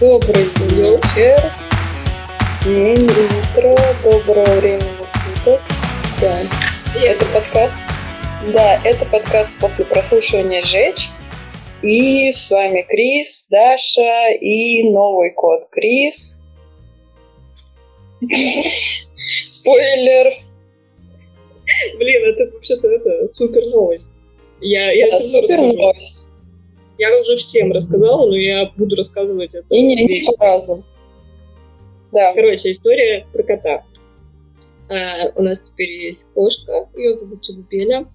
Добрый вечер, день, утро, доброго времени суток. Да, это подкаст. Да, это подкаст после прослушивания «Жечь». И с вами Крис, Даша и новый кот Крис. Спойлер. Блин, это вообще-то это супер новость. Я, я Да, супер новость. Я уже всем рассказала, но я буду рассказывать это. И не, не вечно. по разу. Да. Короче, история про кота. А, у нас теперь есть кошка, ее зовут Чебупеля.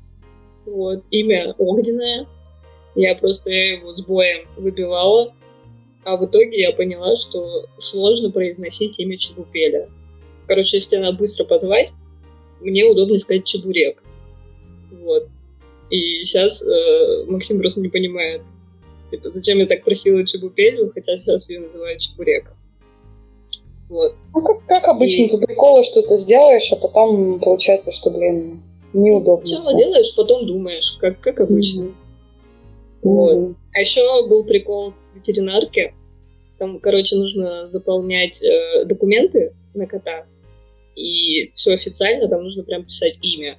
Вот, имя Огненное. Я просто его с боем выбивала. А в итоге я поняла, что сложно произносить имя Чебупеля. Короче, если надо быстро позвать, мне удобно сказать Чебурек. Вот. И сейчас Максим просто не понимает, типа, зачем я так просила Чебупелю, хотя сейчас ее называют Чебурек. Вот. Ну, как, как обычно, И- по приколу что-то сделаешь, а потом получается, что, блин, неудобно. Сначала делаешь, потом думаешь, как, как обычно. Мгм. Вот. А еще был прикол в ветеринарке. Там, короче, нужно заполнять э, документы на кота. И все официально, там нужно прям писать имя.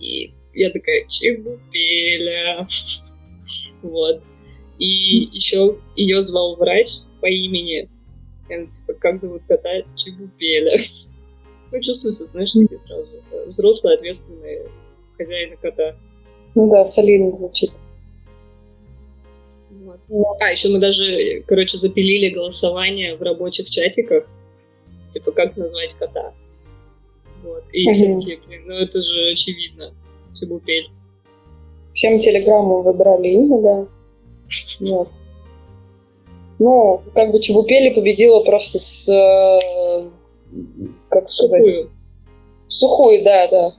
И я такая, Чебупеля. Вот. И еще ее звал врач по имени. И она, типа, как зовут кота? Чебупеля. Ну, чувствуется, знаешь, такие сразу. э, Взрослые, ответственные хозяины кота. Ну да, солидно звучит. Вот. А, еще мы даже, короче, запилили голосование в рабочих чатиках. Типа, как назвать кота. Вот. И все Мгм. такие, блин, ну это же очевидно. Чебупель. Всем телеграмму выбрали имя, да. Вот. Ну, как бы Чебупели победила просто с... э, Как сказать? Сухую. Сухой, да, да.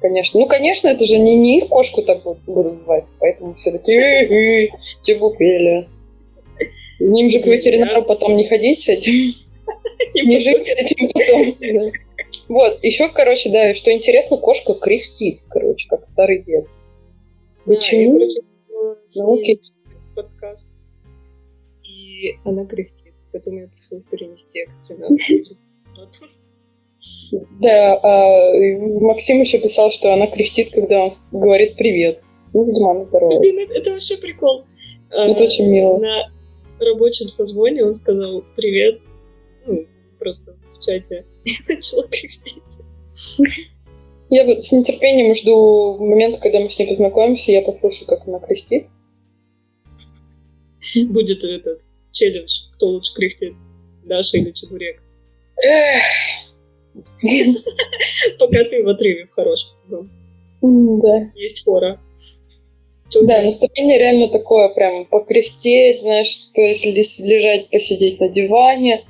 Конечно. Ну, конечно, это же не, не их кошку так будут, звать, поэтому все такие «Э-э, Чебупели. Им же к ветеринару потом не ходить с этим, не жить с этим потом. Вот, еще, короче, да, что интересно, кошка кряхтит, короче, как старый дед. Почему? Короче, с ней подкаст. И она кряхтит. Поэтому я пришлось перенести экстренно. Да, а, Максим еще писал, что она кряхтит, когда он говорит привет. Ну, видимо, она Блин, здоровается. это, это вообще прикол. Это А, очень мило. На рабочем созвоне он сказал привет. Ну, просто в чате. И начала кряхтеть. Я вот с нетерпением жду момента, когда мы с ней познакомимся, я послушаю, как она крестит. Будет этот челлендж, кто лучше кряхтит, Даша или Чебурек. Пока ты в отрыве в хорошем. М, Да. Есть у Да, тебя? настроение реально такое, прям покряхтеть, знаешь, если лес- лежать, посидеть на диване.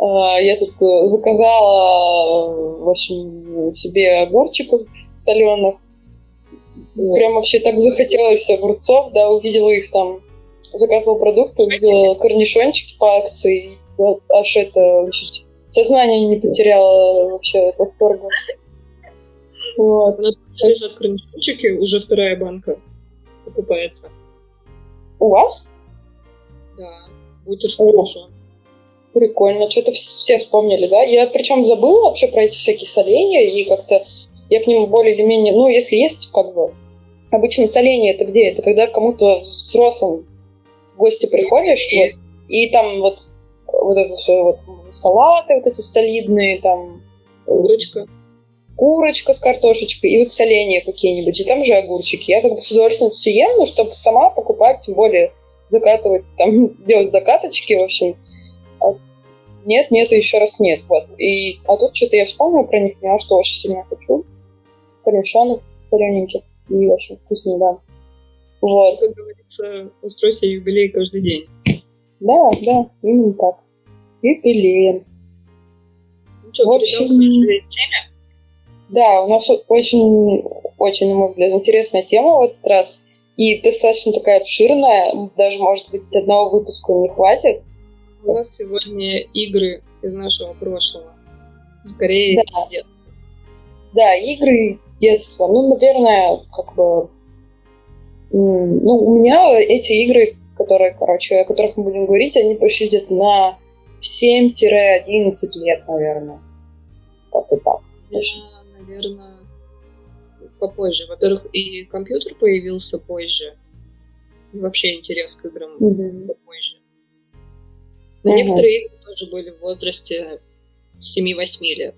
А, Я тут э, заказала, э, в общем, себе огурчиков соленых. Прям вообще так захотелось огурцов, да, увидела их там, заказывала продукты, увидела корнишончики по акции, аж это чуть сознание не потеряла вообще от восторга. Вот. У нас лежат кранчики, уже вторая банка покупается. У вас? Да, бутер с О. корнишоном. Прикольно, что-то все вспомнили, да? Я причем забыла вообще про эти всякие соленья, и как-то я к ним более или менее... Ну, если есть, как бы... Обычно соленья это где? Это когда кому-то взрослым в гости приходишь, вот, и там вот, вот это все, вот, салаты вот эти солидные, там, Курочка. курочка с картошечкой, и вот соленья какие-нибудь, и там же огурчики. Я как бы с удовольствием все ем, но чтобы сама покупать, тем более закатывать, там, делать закаточки, в общем. Нет, нет, и еще раз нет. Вот. И, а тут что-то я вспомнила про них, поняла, что очень сильно хочу. Корнишонов солененьких. И очень вкусные, да. Вот. Как говорится, устрой себе юбилей каждый день. Да, да, именно так. С юбилеем. Ну что, В общем- теме? Да, у нас очень, очень, на мой взгляд, интересная тема в этот раз. И достаточно такая обширная. Даже, может быть, одного выпуска не хватит. У нас сегодня игры из нашего прошлого. Скорее, Да. детства. Да, игры детства. Ну, наверное, как бы... Ну, у меня эти игры, которые короче, о которых мы будем говорить, они пришли где-то на 7-11 лет, наверное. Как-то так. Я, наверное, попозже. Во-первых, и компьютер появился позже. И вообще интерес к играм mm-hmm. Но mm-hmm. некоторые игры тоже были в возрасте 7-8 лет.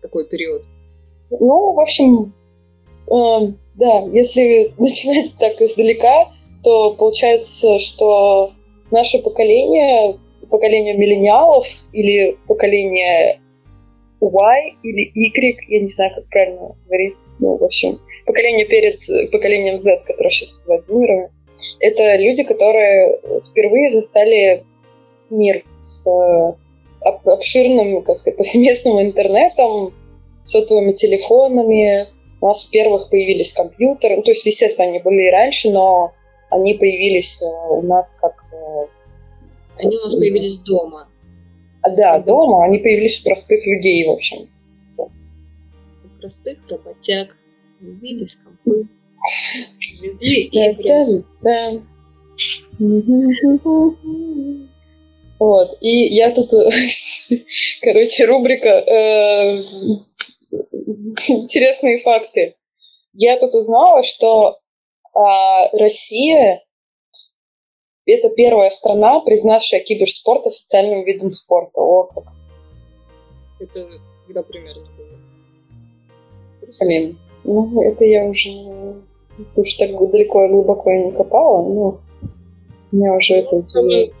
Такой период. Ну, в общем, э, да, если начинать так издалека, то получается, что наше поколение, поколение миллениалов или поколение Y или Y, я не знаю, как правильно говорить, ну, в общем, поколение перед поколением Z, которое сейчас называют зумерами, это люди, которые впервые застали мир с э, обширным, как сказать, повсеместным интернетом, сотовыми телефонами. У нас, во-первых, появились компьютеры. Ну, то есть, естественно, они были и раньше, но они появились э, у нас как... Э, они у нас появились дома. А, да, дома. Они появились у простых людей, в общем. У простых работяг появились компы. Везли игры. Да, Вот. И я тут... Короче, рубрика э, интересные факты. Я тут узнала, что а, Россия это первая страна, признавшая киберспорт официальным видом спорта. О, как. Это когда примерно было? Блин, ну это я уже, слушай, так далеко и глубоко я не копала, но меня уже ну, это... Самое,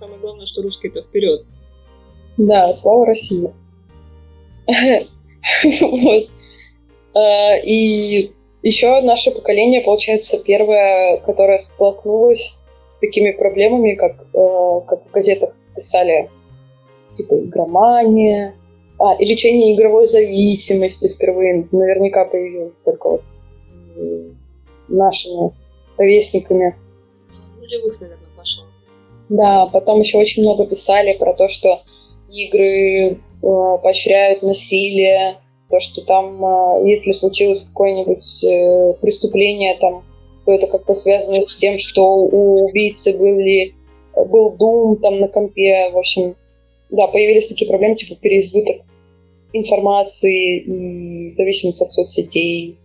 самое главное, что русские-то вперед. Да, слава России. А, и еще наше поколение, получается, первое, которое столкнулось с такими проблемами, как, э, как в газетах писали, типа игромания, а, и лечение игровой зависимости впервые наверняка появилось только вот с э, нашими ровесниками. Нулевых, наверное. Да, потом еще очень много писали про то, что игры э, поощряют насилие, то, что там, э, если случилось какое-нибудь э, преступление, там, то это как-то связано с тем, что у убийцы были, был дум там на компе, в общем, да, появились такие проблемы, типа переизбыток информации зависимость от соцсетей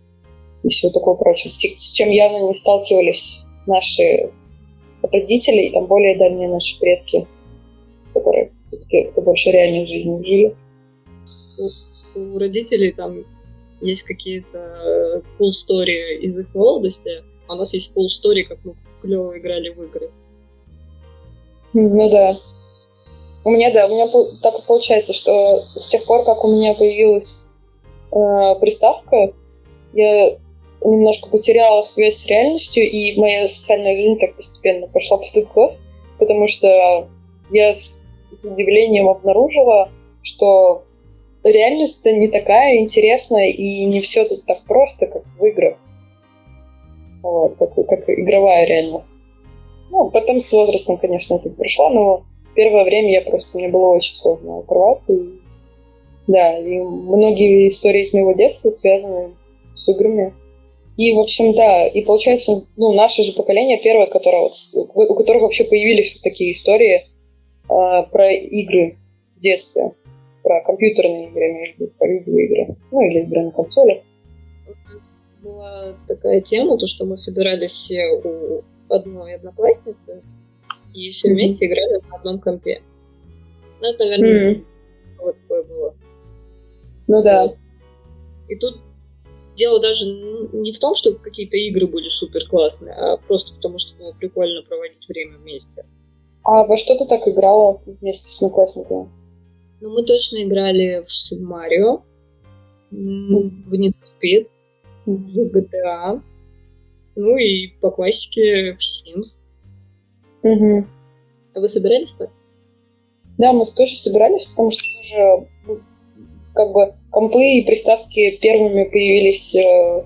и все такое прочее, с чем явно не сталкивались наши родители и там более дальние наши предки, которые все-таки больше реальной жизни жили у родителей там есть какие-то э, cool story из их молодости, а у нас есть cool story, как мы клево играли в игры. Ну да. У меня, да, у меня так получается, что с тех пор, как у меня появилась э, приставка, я немножко потеряла связь с реальностью, и моя социальная жизнь так постепенно пошла под откос, потому что я с, с удивлением обнаружила, что реальность-то не такая интересная, и не все тут так просто, как в играх. Вот, как, как игровая реальность. Ну, потом с возрастом, конечно, это пришло, но первое время я просто, мне было очень сложно оторваться. И, да, и многие истории из моего детства связаны с играми. И, в общем, да, и получается, ну, наше же поколение первое, которое, вот, у которых вообще появились вот такие истории э, про игры в детстве про компьютерные игры, между про видеоигры, ну или игры на консолях. У нас была такая тема, то, что мы собирались все у одной одноклассницы и все mm-hmm. вместе играли на одном компе. Ну, это, наверное, mm-hmm. вот такое было. Ну да. И тут дело даже не в том, что какие-то игры были супер классные, а просто потому, что было прикольно проводить время вместе. А во что ты так играла вместе с одноклассниками? Ну, мы точно играли в Mario, в Need for Speed, в GTA, ну и по классике в Sims. Угу. А вы собирались так? Да, мы тоже собирались, потому что тоже ну, как бы компы и приставки первыми появились э,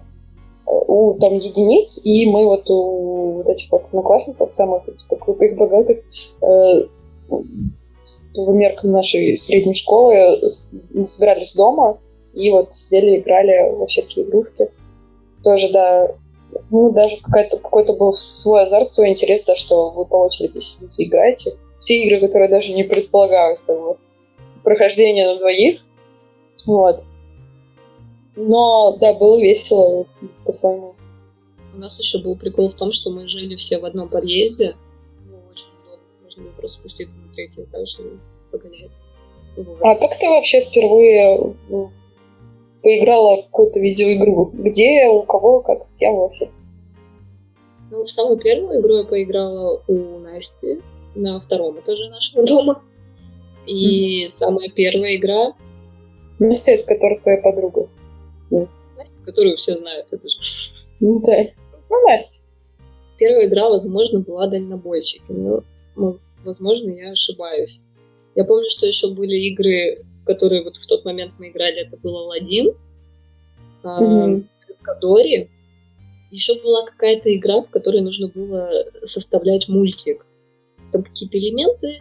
у там единиц, и мы вот у вот этих вот одноклассников, самых типа, крутых, богатых, э, по меркам нашей средней школы собирались дома и вот сидели, играли во всякие игрушки. Тоже, да, ну, даже какая-то, какой-то был свой азарт, свой интерес, да, что вы по очереди сидите играете. Все игры, которые даже не предполагают как бы, прохождение на двоих. Вот. Но, да, было весело по-своему. У нас еще был прикол в том, что мы жили все в одном подъезде. Ну, очень удобно. Можно было просто спуститься на третий этаж и погонять. Вот. А как ты вообще впервые поиграла в какую-то видеоигру? Где, у кого, как, с кем вообще? Ну, в самую первую игру я поиграла у Насти на втором этаже нашего дома. И mm-hmm. самая первая игра... Настя, которая твоя подруга. Настя, которую все знают. Это же... Ну да. Ну, Настя. Первая игра, возможно, была дальнобойщики, но, возможно, я ошибаюсь. Я помню, что еще были игры, в которые вот в тот момент мы играли, это был Алладин, mm-hmm. Кадори. Еще была какая-то игра, в которой нужно было составлять мультик. Там какие-то элементы,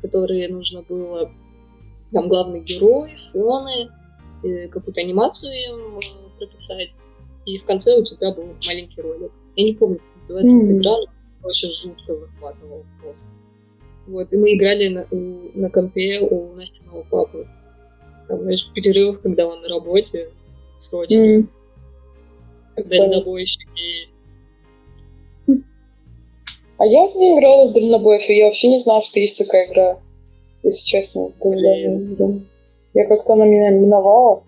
которые нужно было... Там главный герой, фоны, э, какую-то анимацию им э, прописать. И в конце у тебя был маленький ролик. Я не помню, как называется mm-hmm. игра, но очень жутко захватывал просто. Вот, и мы играли на, у, на компе у Настиного папы. Там, знаешь, в перерывах, когда он на работе, срочно. Mm. Дальнобойщики. А я не играла в дальнобоев, и я вообще не знала, что есть такая игра. Если честно. Блин. Я как-то она меня миновала.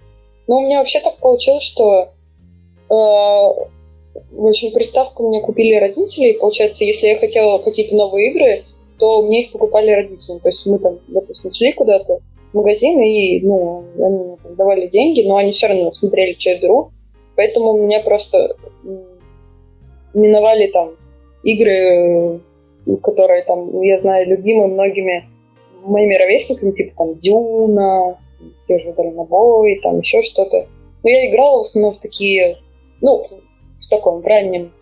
Но у меня вообще так получилось, что э, в общем, приставку мне купили родители, и получается, если я хотела какие-то новые игры, то мне их покупали родители. То есть мы там, допустим, шли куда-то в магазин, и, ну, они там, давали деньги, но они все равно смотрели, что я беру. Поэтому меня просто миновали там игры, которые там, я знаю, любимы многими моими ровесниками, типа там Дюна, те же Дальнобой, там еще что-то. Но я играла в основном в такие, ну, в таком в раннем,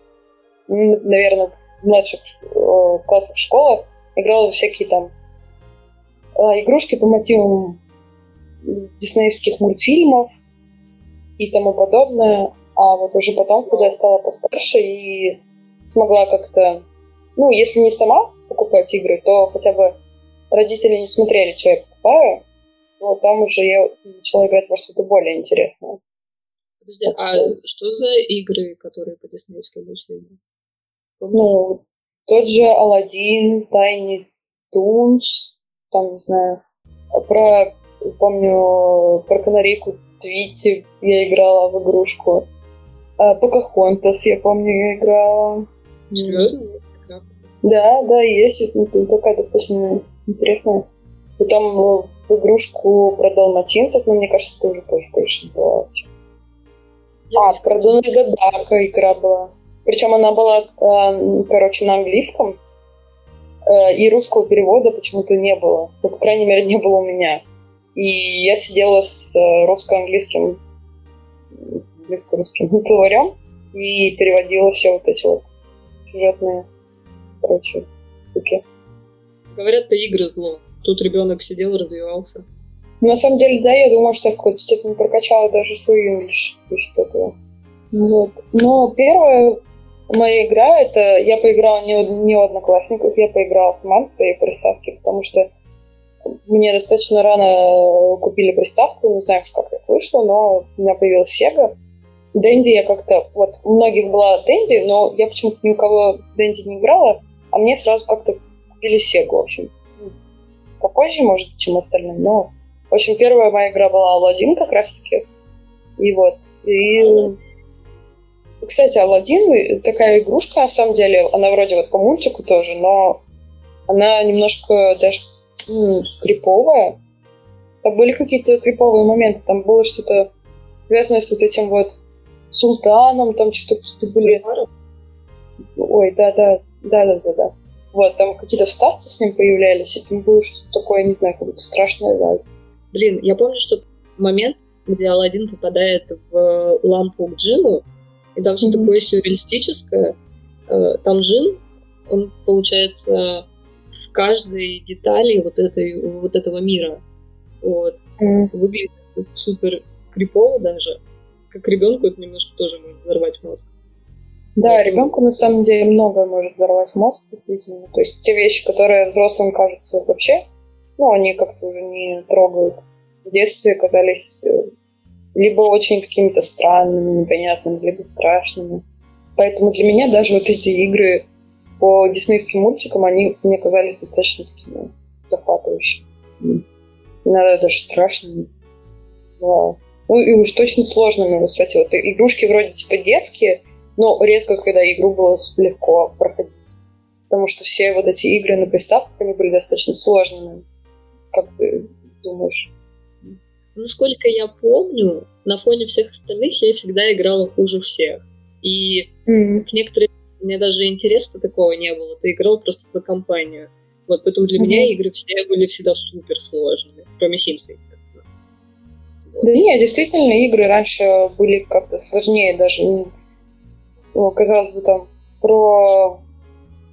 наверное, в младших э, классах школы играла во всякие там э, игрушки по мотивам диснеевских мультфильмов и тому подобное. А вот уже потом, когда я стала постарше и смогла как-то, ну, если не сама покупать игры, то хотя бы родители не смотрели, что я покупаю, вот там уже я начала играть во что-то более интересное. Подожди, так а что... что за игры, которые по диснеевским мультфильмам? Ну, тот же Алладин, Тайни Тунс, там, не знаю, про, помню, про канарейку Твити я играла в игрушку. А, Покахонтас, я помню, я играла. Серьезно? Да, да, есть. Ну, такая достаточно интересная. Потом э, в игрушку про далматинцев, но мне кажется, это уже PlayStation была. А, про Дональда Дака игра была. Причем она была, э, короче, на английском, э, и русского перевода почему-то не было. Ну, по крайней мере, не было у меня. И я сидела с русско-английским, с английско-русским словарем и переводила все вот эти вот сюжетные, короче, штуки. Говорят, это игры зло. Тут ребенок сидел, развивался. На самом деле, да, я думаю, что я в какой-то степени прокачала даже свою инглиш что-то. Вот. Но первое моя игра, это я поиграла не, не у одноклассников, я поиграла сама на своей приставке, потому что мне достаточно рано купили приставку, не знаю как это вышло, но у меня появилась Sega. Дэнди я как-то... Вот у многих была Дэнди, но я почему-то ни у кого Дэнди не играла, а мне сразу как-то купили Sega, в общем. Попозже, может, чем остальным, но... В общем, первая моя игра была Алладин как раз-таки. И вот. И кстати, Алладин такая игрушка, на самом деле, она вроде вот по мультику тоже, но она немножко даже м, криповая. Там были какие-то криповые моменты, там было что-то связанное с вот этим вот султаном, там что-то были... Ой, да-да, да-да-да-да. Вот, там какие-то вставки с ним появлялись, и там было что-то такое, не знаю, как будто страшное, да. Блин, я помню, что момент, где Алладин попадает в лампу к Джину, и там все mm-hmm. такое сюрреалистическое. Э, там джин, он, получается, в каждой детали вот, этой, вот этого мира. Вот. Mm-hmm. Выглядит супер крипово даже. Как ребенку это немножко тоже может взорвать мозг. Да, ребенку на самом деле многое может взорвать мозг, действительно. То есть те вещи, которые взрослым кажутся вообще, ну, они как-то уже не трогают. В детстве казались э, либо очень какими-то странными, непонятными, либо страшными. Поэтому для меня даже вот эти игры по диснеевским мультикам, они мне казались достаточно такими захватывающими. Иногда даже страшными. Вау. Ну и уж точно сложными. Кстати, вот игрушки вроде типа детские, но редко, когда игру было легко проходить. Потому что все вот эти игры на приставках, они были достаточно сложными. Как ты думаешь? Насколько я помню, на фоне всех остальных я всегда играла хуже всех. И mm-hmm. к некоторым мне даже интереса такого не было. Ты играл просто за компанию. Вот, поэтому для mm-hmm. меня игры все были всегда супер сложными. Кроме Sims, естественно. Вот. Да нет, действительно, игры раньше были как-то сложнее даже. Казалось бы, там про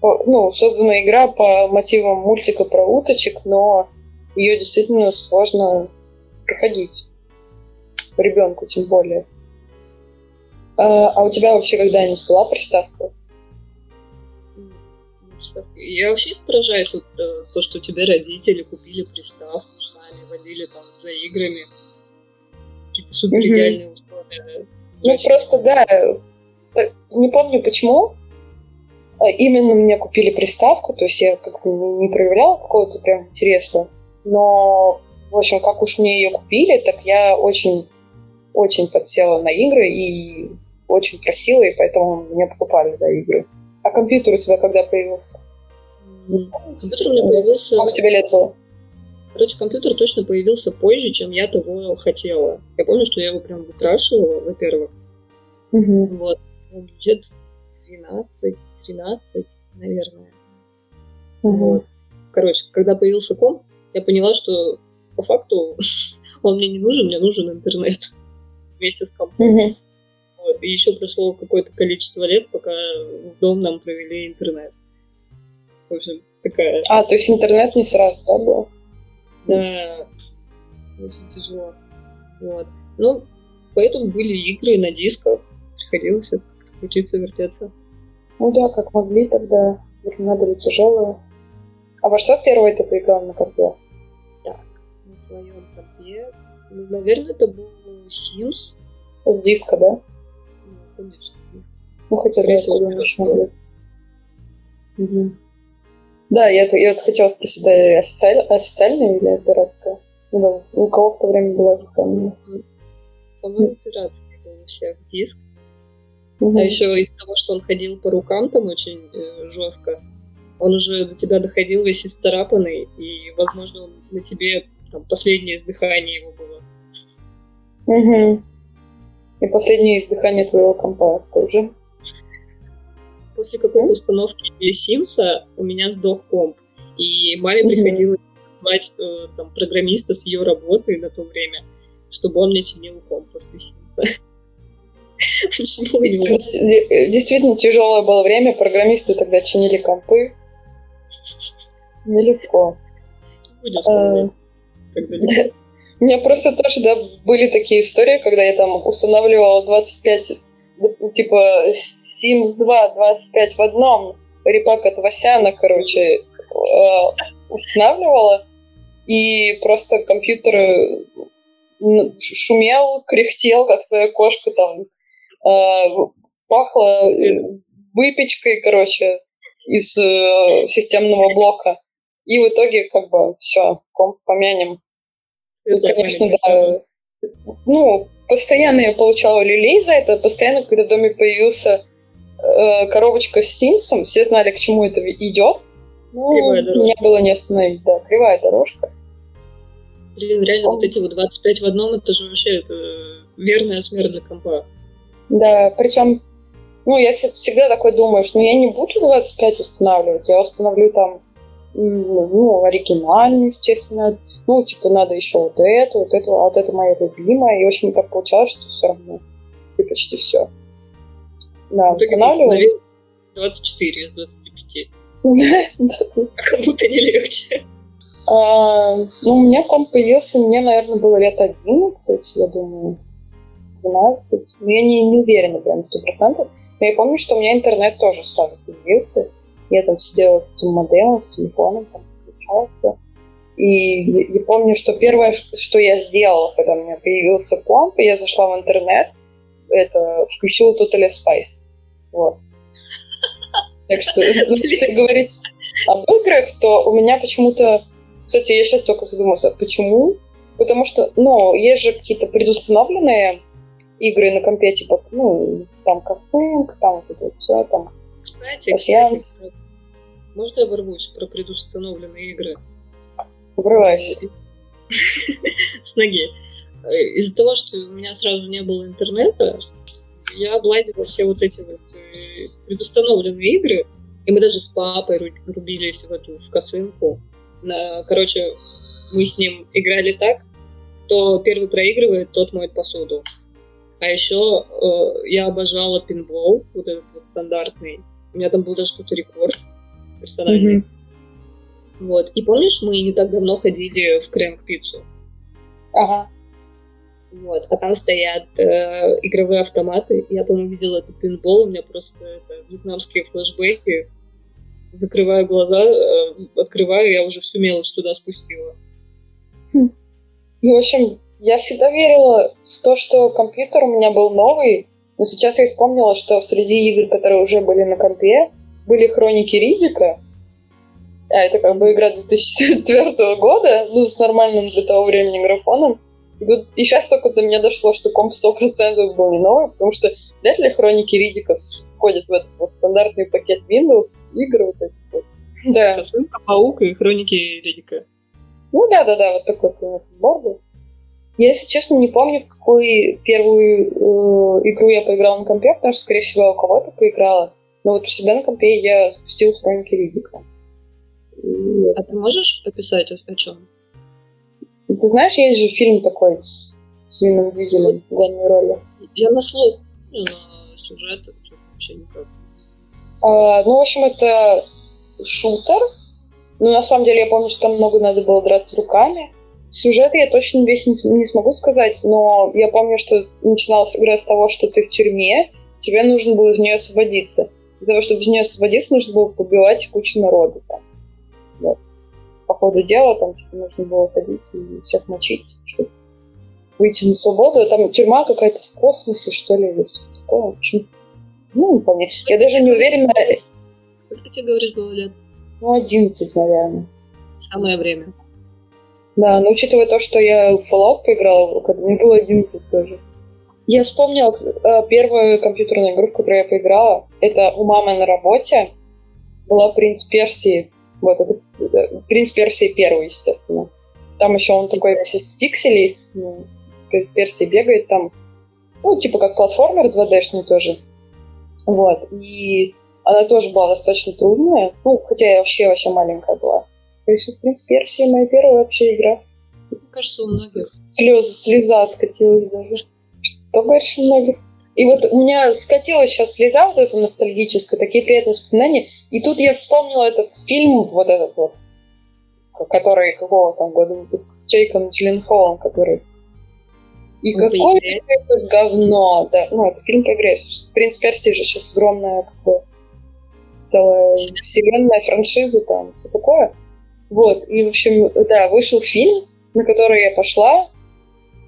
ну, создана игра по мотивам мультика про уточек, но ее действительно сложно проходить. Ребенку тем более. А, а у тебя вообще когда-нибудь была приставка? Я вообще поражаюсь вот, э, то, что тебе родители купили приставку, сами водили там за играми. Какие-то супер идеальные mm-hmm. условия. Ну, просто, да, не помню почему, а именно мне купили приставку, то есть я как-то не проявляла какого-то прям интереса, но, в общем, как уж мне ее купили, так я очень, очень подсела на игры и очень просила, и поэтому мне покупали да, игры. А компьютер у тебя когда появился? Компьютер у меня появился... Сколько тебе лет было? Короче, компьютер точно появился позже, чем я того хотела. Я помню, что я его прям выкрашивала, во-первых. Угу. Вот. Лет 12, 13, наверное. Угу. Вот. Короче, когда появился комп, я поняла, что по факту он мне не нужен, мне нужен интернет вместе с компом. Угу. Вот. И еще прошло какое-то количество лет, пока в дом нам провели интернет. В общем, такая... А, то есть интернет не сразу, да, был? Да, очень тяжело. Вот. Ну, поэтому были игры на дисках, приходилось крутиться, вертеться. Ну да, как могли тогда. Времена были тяжелые. А во что первое ты поиграл на компе? Так, на своем компе. Ну, наверное, это был Sims. С диска, да? Ну, конечно. Ну, хотя бы думаешь, молодец. Угу. Да, я, я вот хотела спросить, да, официаль, официальная или пиратская? Ну, да, у кого в то время была официальная? По-моему, пиратская у всех диск. Угу. А еще из того, что он ходил по рукам там очень э, жестко, он уже до тебя доходил весь исцарапанный, и, возможно, он на тебе там, последнее издыхание его было. Угу. И последнее издыхание твоего компа тоже. После какой-то установки Симса у меня сдох комп. И маме угу. приходилось звать э, там, программиста с ее работы на то время, чтобы он мне чинил комп после Симса. Действительно тяжелое было время. Программисты тогда чинили компы. Нелегко. А, у меня просто тоже, да, были такие истории, когда я там устанавливала 25, типа, Sims 2, 25 в одном, репак от Васяна, короче, э, устанавливала, и просто компьютер шумел, кряхтел, как твоя кошка там Э, пахло э, выпечкой, короче, из э, системного блока. И в итоге, как бы, все, комп помянем. Ну, конечно, да. Ну, постоянно я получала люлей за это, постоянно, когда в доме появился э, коробочка с синсом, все знали, к чему это идет. Ну, меня было не остановить, да, кривая дорожка. Блин, реально, вот эти вот 25 в одном, это же вообще это верная смерть для компа. Да, причем, ну, я всегда такой думаю, что ну, я не буду 25 устанавливать, я установлю там, ну, оригинальный, естественно, ну, типа, надо еще вот это, вот это, а вот это моя любимая, и очень так получалось, что все равно, и почти все. Да, устанавливаю. 24 из 25. Как будто не легче. А, ну, у меня комп появился, мне, наверное, было лет 11, я думаю. 12. Но я не, не уверена прям сто процентов. Но я помню, что у меня интернет тоже сразу появился. Я там сидела с этим модемом, с телефоном, там, включала И я помню, что первое, что я сделала, когда у меня появился комп, я зашла в интернет, это включила Total Spice. Вот. Так что, ну, если говорить об играх, то у меня почему-то... Кстати, я сейчас только задумалась, а почему? Потому что, ну, есть же какие-то предустановленные игры на компе, типа, ну, там косынг, там вот это все, там Знаете, кстати, можно я ворвусь про предустановленные игры? Врывайся. С ноги. Из-за того, что у меня сразу не было интернета, я облазила все вот эти вот э, предустановленные игры, и мы даже с папой рубились в эту в косынку. Короче, мы с ним играли так, кто первый проигрывает, тот моет посуду. А еще э, я обожала пинбол, вот этот вот стандартный. У меня там был даже какой-то рекорд персональный. Mm-hmm. Вот. И помнишь, мы не так давно ходили в Крэнк Пиццу? Ага. Вот. А там стоят э, игровые автоматы. Я там увидела этот пинбол, у меня просто это, вьетнамские флешбеки. Закрываю глаза, э, открываю, я уже всю мелочь туда спустила. Хм. Ну, в общем, я всегда верила в то, что компьютер у меня был новый, но сейчас я вспомнила, что среди игр, которые уже были на компе, были хроники Ридика. А это как бы игра 2004 года, ну, с нормальным для того времени графоном. И, тут, и сейчас только до меня дошло, что комп 100% был не новый, потому что вряд ли хроники Ридика входят в этот вот стандартный пакет Windows игр вот эти вот. Да. Косынка, паук и хроники Ридика. Ну да, да, да, вот такой набор был. Я, если честно, не помню, в какую первую э, игру я поиграла на компе, потому что, скорее всего, у кого-то поиграла. Но вот у себя на компе я спустила хроники Ридика. А ты можешь описать, о чем? Ты знаешь, есть же фильм такой с, с Вином Дизелем в главной роли. Я на слух, ну, на сюжет вообще никак. А, ну, в общем, это шутер. Ну, на самом деле, я помню, что там много надо было драться руками. Сюжет я точно весь не, не смогу сказать, но я помню, что начиналась игра с того, что ты в тюрьме, тебе нужно было из нее освободиться. Для того, чтобы из нее освободиться, нужно было побивать кучу народу там. Вот. По ходу дела там типа, нужно было ходить и всех мочить, чтобы выйти на свободу. Там тюрьма какая-то в космосе, что ли, или что такое. В общем, ну, не помню. Я даже не уверена... Сколько тебе, говоришь, было лет? Ну, 11, наверное. Самое время. Да, но учитывая то, что я в Fallout поиграла, когда мне было 11 тоже. Я вспомнила э, первую компьютерную игру, в которую я поиграла. Это у мамы на работе. Была «Принц Персии». Вот, это «Принц Персии» первый, естественно. Там еще он такой весь из пикселей. Ну, «Принц Персии» бегает там. Ну, типа как платформер 2D-шный тоже. Вот. И она тоже была достаточно трудная. Ну, хотя я вообще вообще маленькая была. То есть, в принципе, Персия моя первая вообще игра. Кажется, у многих. Слез, слеза скатилась даже. Что говоришь, у многих? И вот у меня скатилась сейчас слеза вот эта ностальгическая, такие приятные воспоминания. И тут я вспомнила этот фильм, вот этот вот, который какого там года выпуска, с Джейком Джилленхолом, который... И ну, какое это говно, да. Ну, это фильм по игре. Принц Персии же сейчас огромная как бы, целая вселенная, франшиза там, все такое. Вот, и, в общем, да, вышел фильм, на который я пошла.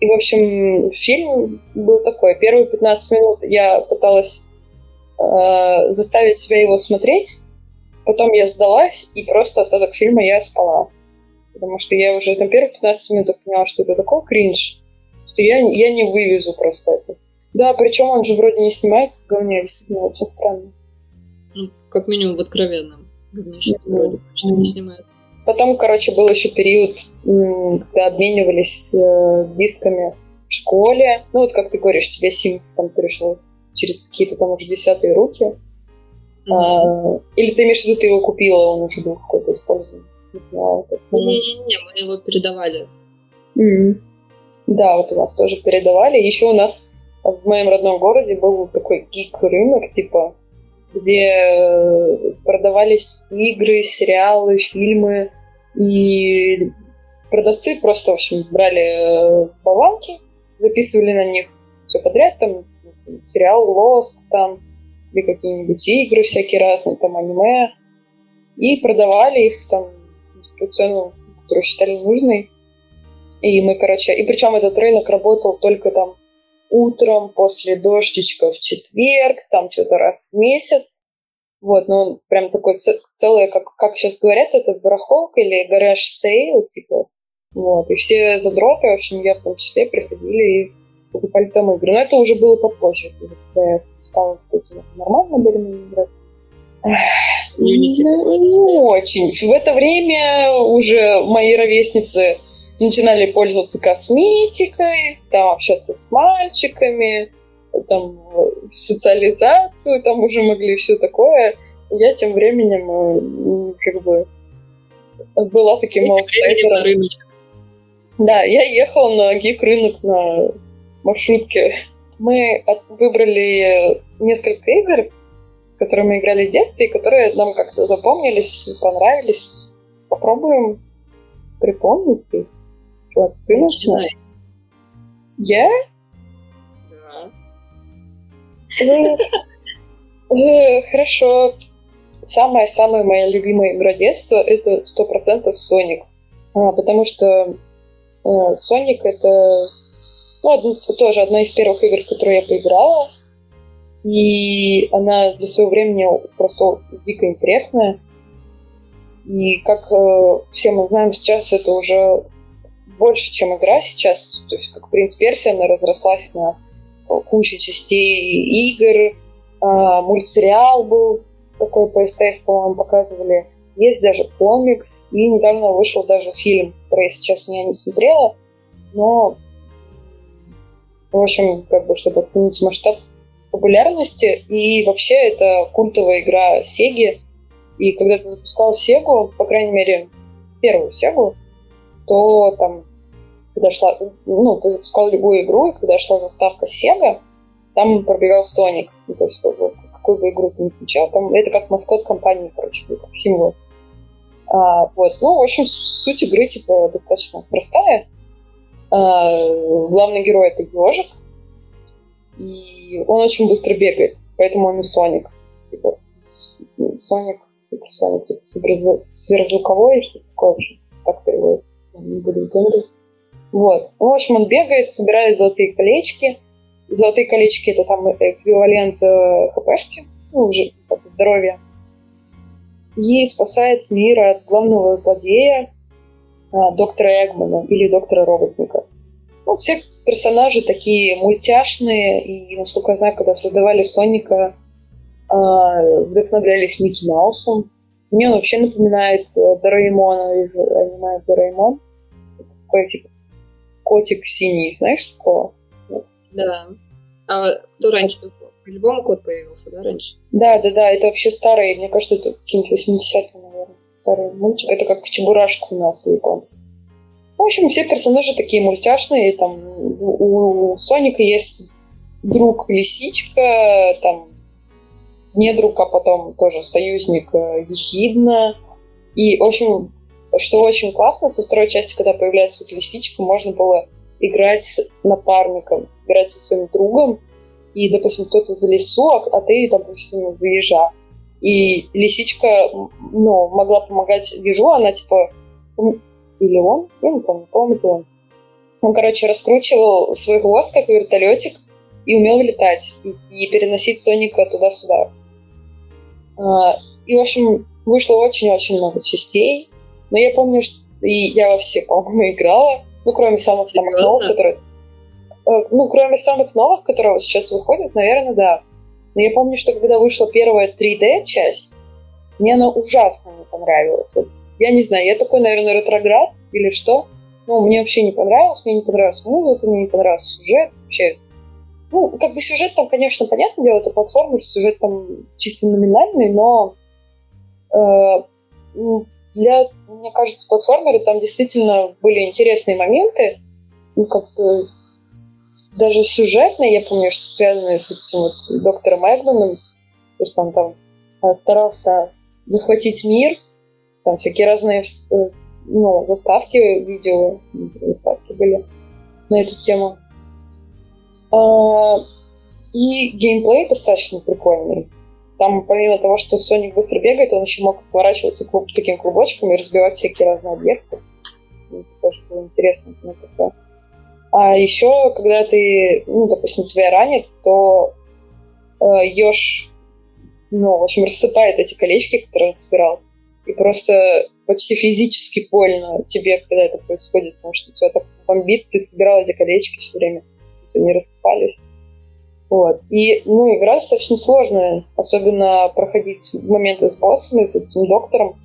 И, в общем, фильм был такой. Первые 15 минут я пыталась э, заставить себя его смотреть. Потом я сдалась, и просто остаток фильма я спала. Потому что я уже на первых 15 минут поняла, что это такой кринж, что я, я не вывезу просто это. Да, причем он же вроде не снимается в говне, действительно, очень странно. Ну, как минимум в откровенном говнище ну, вроде почти не снимается. Потом, короче, был еще период, когда обменивались э, дисками в школе. Ну, вот как ты говоришь, тебе Sims там пришел через какие-то там уже десятые руки. Mm-hmm. А, или ты имеешь в виду, ты его купила, он уже был какой-то использован? Не-не-не, мы его передавали. Mm-hmm. Да, вот у нас тоже передавали. Еще у нас в моем родном городе был такой гик-рынок, типа где э, продавались игры, сериалы, фильмы, и продавцы просто, в общем, брали э, болванки, записывали на них все подряд, там, сериал Lost, там, или какие-нибудь игры всякие разные, там аниме, и продавали их там ту цену, которую считали нужной. И мы, короче, и причем этот рынок работал только там утром после дождичка в четверг, там что-то раз в месяц. Вот, ну, прям такой целый, как, как сейчас говорят, это барахолка или garage sale, типа. Вот, и все задроты, в общем, я в том числе, приходили и покупали там игры. Но это уже было попозже, когда я стала, кстати, нормально были мои игры. Unity. Не очень. В это время уже мои ровесницы начинали пользоваться косметикой, там общаться с мальчиками, там социализацию, там уже могли все такое. Я тем временем как бы была таким аутсайдером. Да, я ехала на гик-рынок на маршрутке. Мы выбрали несколько игр, которые мы играли в детстве, и которые нам как-то запомнились, понравились. Попробуем припомнить их. Вот, начинай. Я? Да. Ну, э, хорошо. Самая-самая моя любимая игра детства — это сто процентов Соник. А, потому что э, Соник — это ну, тоже одна из первых игр, в которые я поиграла. И она для своего времени просто дико интересная. И как э, все мы знаем, сейчас это уже больше, чем игра сейчас. То есть, как принц Персия, она разрослась на кучу частей игр. Э, мультсериал был такой по СТС, по-моему, показывали. Есть даже комикс. И недавно вышел даже фильм, который я сейчас не, не смотрела. Но, в общем, как бы, чтобы оценить масштаб популярности. И вообще это культовая игра Сеги. И когда ты запускал Сегу, по крайней мере, первую Сегу, то там, когда шла, ну, ты запускал любую игру, и когда шла заставка Сега, там пробегал Соник. Ну, то есть, какую бы игру ты не включал, там это как маскот компании, короче, как символ. А, вот, ну, в общем, суть игры, типа, достаточно простая. А, главный герой — это ежик, и он очень быстро бегает, поэтому он и Соник. Типа, Соник, Супер Соник, типа, сверхзвуковой, что-то такое, так переводит. Не буду говорить. Вот. Ну, в общем, он бегает, собирает золотые колечки. Золотые колечки — это там эквивалент э, ХПшки, ну, уже как бы здоровья. И спасает мир от главного злодея, э, доктора Эгмана или доктора Роботника. Ну, все персонажи такие мультяшные, и, насколько я знаю, когда создавали Соника, э, вдохновлялись Микки Маусом. Мне он вообще напоминает Дораэмона из аниме Дораэмон. Это такой, типа, котик синий, знаешь такого? Да. А кто раньше По-любому кот появился, да, раньше? Да, да, да, это вообще старый, мне кажется, это какие-нибудь 80-е, наверное, старый мультик. Это как Чебурашка у нас у японцев. В общем, все персонажи такие мультяшные. Там у Соника есть друг Лисичка, там не друг, а потом тоже союзник э, Ехидна. И, в общем, что очень классно, со второй части, когда появляется вот Лисичка, можно было играть с напарником, играть со своим другом, и, допустим, кто-то за лесу, а, а ты, допустим, за ежа. И лисичка, ну, могла помогать ежу, она, типа, или он, я не помню, по-моему, он. Он, короче, раскручивал свой хвост, как вертолетик, и умел летать, и, и переносить Соника туда-сюда. А, и, в общем, вышло очень-очень много частей, но я помню, что и я во все, по-моему, играла, ну, кроме самых-самых новых, которые... Э, ну, кроме самых новых, которые сейчас выходят, наверное, да. Но я помню, что когда вышла первая 3D-часть, мне она ужасно не понравилась. Вот я не знаю, я такой, наверное, ретроград или что. Ну, мне вообще не понравилось, мне не понравилась музыка, мне не понравился сюжет. Вообще, ну, как бы сюжет там, конечно, понятное дело, это платформер, сюжет там чисто номинальный, но э, для, мне кажется, платформеры там действительно были интересные моменты, ну, как-то даже сюжетные, я помню, что связанные с этим вот доктором Эгманом, то есть он там э, старался захватить мир, там всякие разные э, ну, заставки, видео, заставки были на эту тему. А, и геймплей достаточно прикольный. там помимо того, что Соник быстро бегает, он еще мог сворачиваться клуб, таким клубочком и разбивать всякие разные объекты. Это тоже было интересно. А еще, когда ты, ну, допустим, тебя ранит, то э, еж, ну, в общем, рассыпает эти колечки, которые он собирал. И просто почти физически больно тебе, когда это происходит, потому что тебя так бомбит, ты собирал эти колечки все время, они рассыпались. Вот. И, ну, игра достаточно сложная, особенно проходить моменты с боссами, с этим доктором.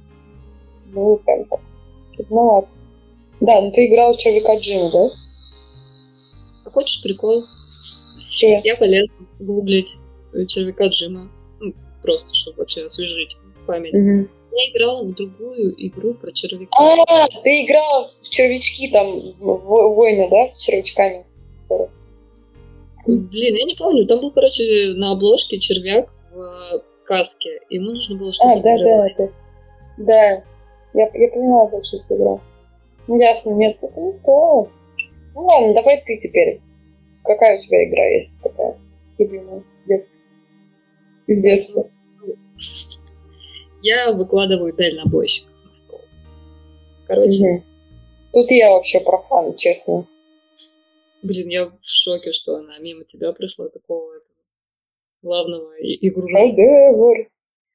Ну, прям так. Ну, Да, ну ты играл в Червяка Джима, да? А хочешь прикол? Че? Я полезла гуглить червяка Джима. Ну, просто, чтобы вообще освежить память. Угу. Я играла в другую игру про червяка. А, ты играла в червячки там, войны, да, с червячками? Блин, я не помню. Там был, короче, на обложке червяк в каске. Ему нужно было что-то А, да, да, да. Да. Я, я поняла дальше сыграл. Ну, ясно, нет, это не то. Ну ладно, давай ты теперь. Какая у тебя игра есть такая любимая из детства? Я выкладываю дальнобойщиков на стол. Короче. Угу. Тут я вообще профан, честно. Блин, я в шоке, что она мимо тебя пришла такого этого, главного игру. Шедевр.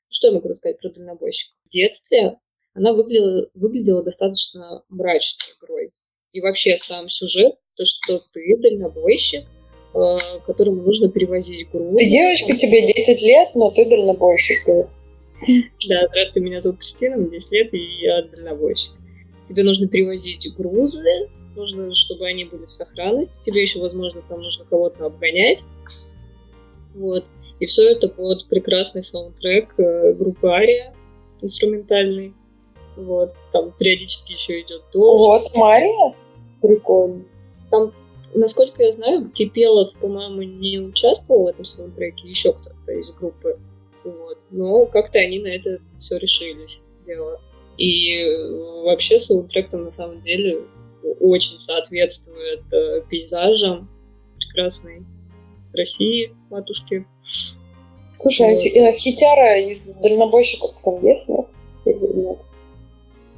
Что я могу рассказать про дальнобойщика? В детстве она выглядела, выглядела достаточно мрачной игрой. И вообще сам сюжет, то, что ты дальнобойщик, э, которому нужно перевозить грузы. Ты девочка, тебе 10 лет, но ты дальнобойщик. Да, здравствуйте, меня зовут Кристина, мне 10 лет, и я дальнобойщик. Тебе нужно перевозить грузы, нужно, чтобы они были в сохранности, тебе еще, возможно, там нужно кого-то обгонять. Вот. И все это под прекрасный саундтрек э, группы Ария, инструментальный. Вот. Там периодически еще идет дождь. Вот, Мария? Прикольно. Там, насколько я знаю, Кипелов, по-моему, не участвовал в этом саундтреке, еще кто-то из группы. Вот. Но как-то они на это все решились дело. И э, вообще саундтрек там на самом деле очень соответствует э, пейзажам прекрасной России, матушки. Слушай, а вот. а хитяра из дальнобойщиков там есть, нет? Или нет?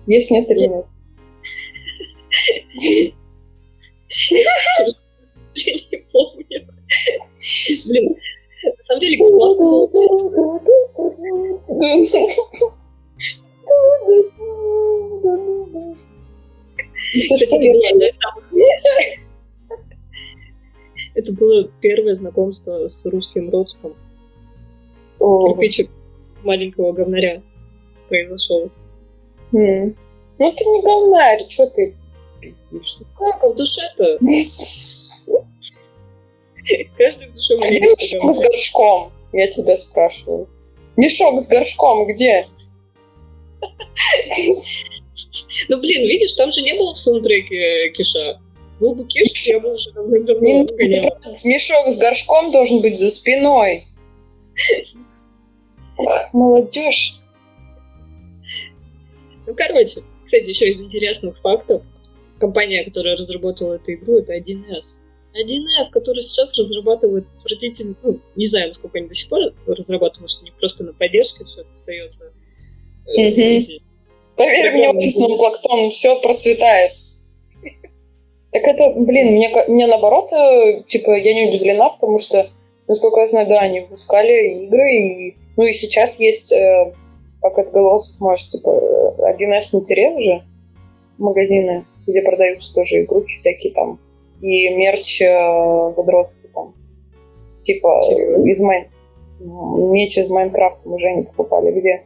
Есть, нет или нет? Не помню. Блин, на самом деле классно было это было первое знакомство с русским родством. Кирпичик маленького говнаря произошел. Ну ты не говнарь, что ты пиздишь? Как, а в душе-то? Каждый в душе Где мешок с горшком? Я тебя спрашиваю. Мешок с горшком где? Ну, блин, видишь, там же не было в саундтреке Киша. Был бы Киш, я бы уже давно гонял. Мешок с горшком должен быть за спиной. молодежь. Ну, короче, кстати, еще из интересных фактов. Компания, которая разработала эту игру, это 1С. 1С, который сейчас разрабатывает отвратительно, ну, не знаю, насколько они до сих пор разрабатывают, может, у них просто на поддержке все это остается. Mm-hmm. Поверь мне, офисным плактом все процветает. Так это, блин, мне, мне наоборот, э, типа, я не удивлена, потому что, насколько я знаю, да, они выпускали игры, и, ну и сейчас есть, э, как это голос, может, типа, 1С интерес же, магазины, где продаются тоже игрушки всякие там, и мерч э, задротский там, типа, из Майн... Меч из Майнкрафта мы Жене покупали, где?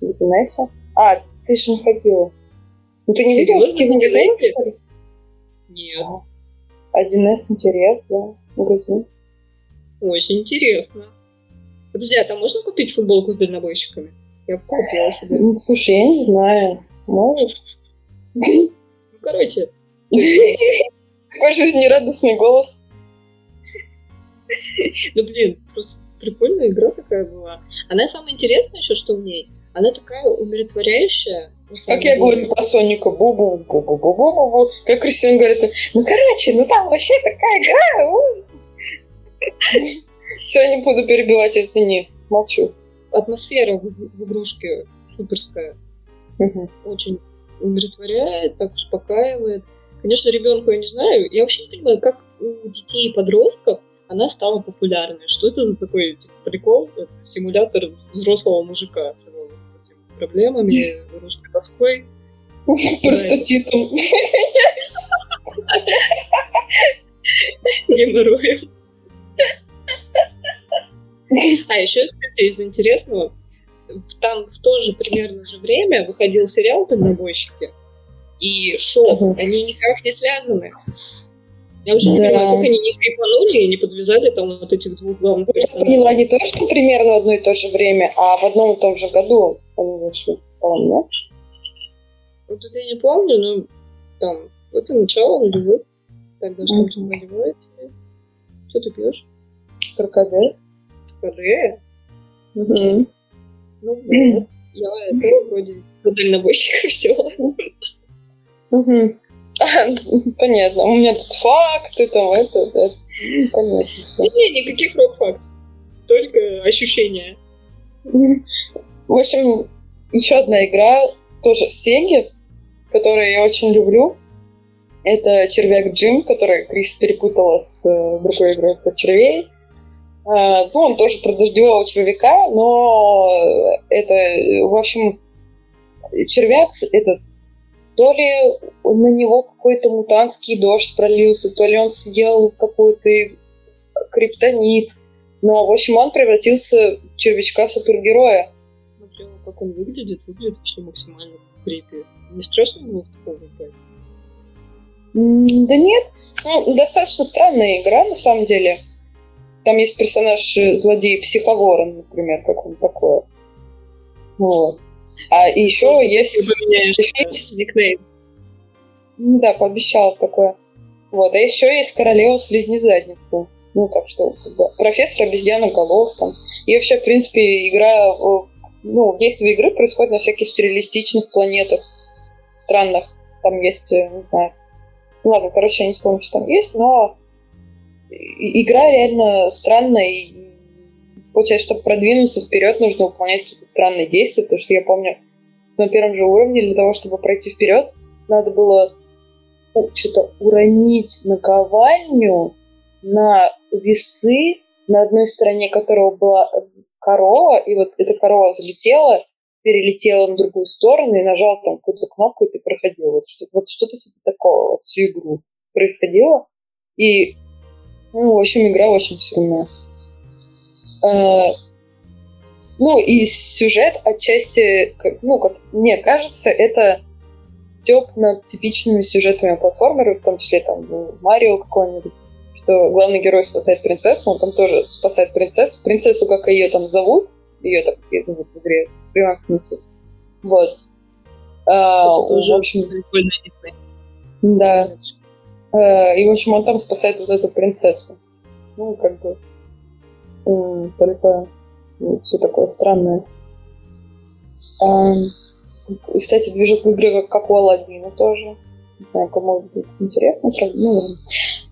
В 1С? А, не ходила. Ну ты не видела магазинов, что ли? Нет. 1С интерес, да, магазин. Очень интересно. Подожди, а там можно купить футболку с дальнобойщиками? Я купила себе. Ну, слушай, я не знаю. Может. Ну, короче. Какой жизнерадостный голос. Ну, блин, просто прикольная игра такая была. Она самое интересное еще, что в ней, она такая умиротворяющая. Как я говорю про Соника, бу-бу-бу-бу-бу-бу-бу. Как Кристина говорит, ну короче, ну там вообще такая игра. Все, не буду перебивать, извини. Молчу. атмосфера в, игрушке суперская. Очень умиротворяет, так успокаивает. Конечно, ребенку я не знаю. Я вообще не понимаю, как у детей и подростков она стала популярной. Что это за такой типа, прикол? Это симулятор взрослого мужика с его проблемами, русской тоской. Простатитом. геморроем. А еще, из интересного, там в то же примерно же время выходил сериал «Дальнобойщики» и шоу. Они никак не связаны. Я вообще не Да. понимаю, как они не хайпанули и не подвязали там вот этих двух главных Я персонажей. поняла не то, что примерно одно и то же время, а в одном и том же году они вышли. По-моему? Вот это я не помню, но там, это начало нулевых. Тогда что Мгм. там наливается? Что ты пьешь? ККД. КД? Мгм. Ну вот. Я это вроде про дальнобойщиков все. Мгм. Понятно. У меня тут факты, там это, это. Понятно все. Не, никаких рок-фактов. Только ощущения. В общем, еще одна игра, тоже Сеги, которую я очень люблю. Это червяк Джим, который Крис перепутала с э, другой игрой про червей. А, Ну, он тоже про дождевого червяка, но это, э, в общем, червяк этот, то ли на него какой-то мутантский дождь пролился, то ли он съел какой-то криптонит. Но, в общем, он превратился в червячка-супергероя. Смотрела, как он выглядит. Выглядит вообще максимально крипи. Не страшно было в такого играть? Да нет, ну, достаточно странная игра, на самом деле. Там есть персонаж э, злодей Психоворон, например, как он такое. Вот. А и еще Просто есть... Еще есть- никнейм. Ну да, пообещал такое. Вот. А еще есть королева слизни задницы. Ну, так что, бы, профессор обезьяна голов там. И вообще, в принципе, игра, э, ну, действие игры происходит на всяких сюрреалистичных планетах странных. Там есть, э, не знаю, ладно, короче, я не помню, что там есть, но игра реально странная, и получается, чтобы продвинуться вперед, нужно выполнять какие-то странные действия, потому что я помню, на первом же уровне для того, чтобы пройти вперед, надо было что-то уронить наковальню на весы, на одной стороне которого была корова, и вот эта корова взлетела, перелетела на другую сторону и нажал там какую-то кнопку, и ты проходил. Вот, что- вот что-то типа такого вот всю игру происходило. И, ну, в общем, игра очень сильная. Э, ну, и сюжет отчасти, ну, как мне кажется, это степ над типичными сюжетами платформеров, в том числе там ну, Марио какой-нибудь, что главный герой спасает принцессу, он там тоже спасает принцессу. Принцессу, как ее там зовут, ее так и зовут в игре, в прямом смысле. Вот. А, Это тоже в общем, никнейм. да. Э, И, в общем, он там спасает вот эту принцессу. Ну, как бы... Только все такое странное. Ам, и, Кстати, движок в игре как, у Алладина тоже. Не знаю, кому будет интересно. Ну.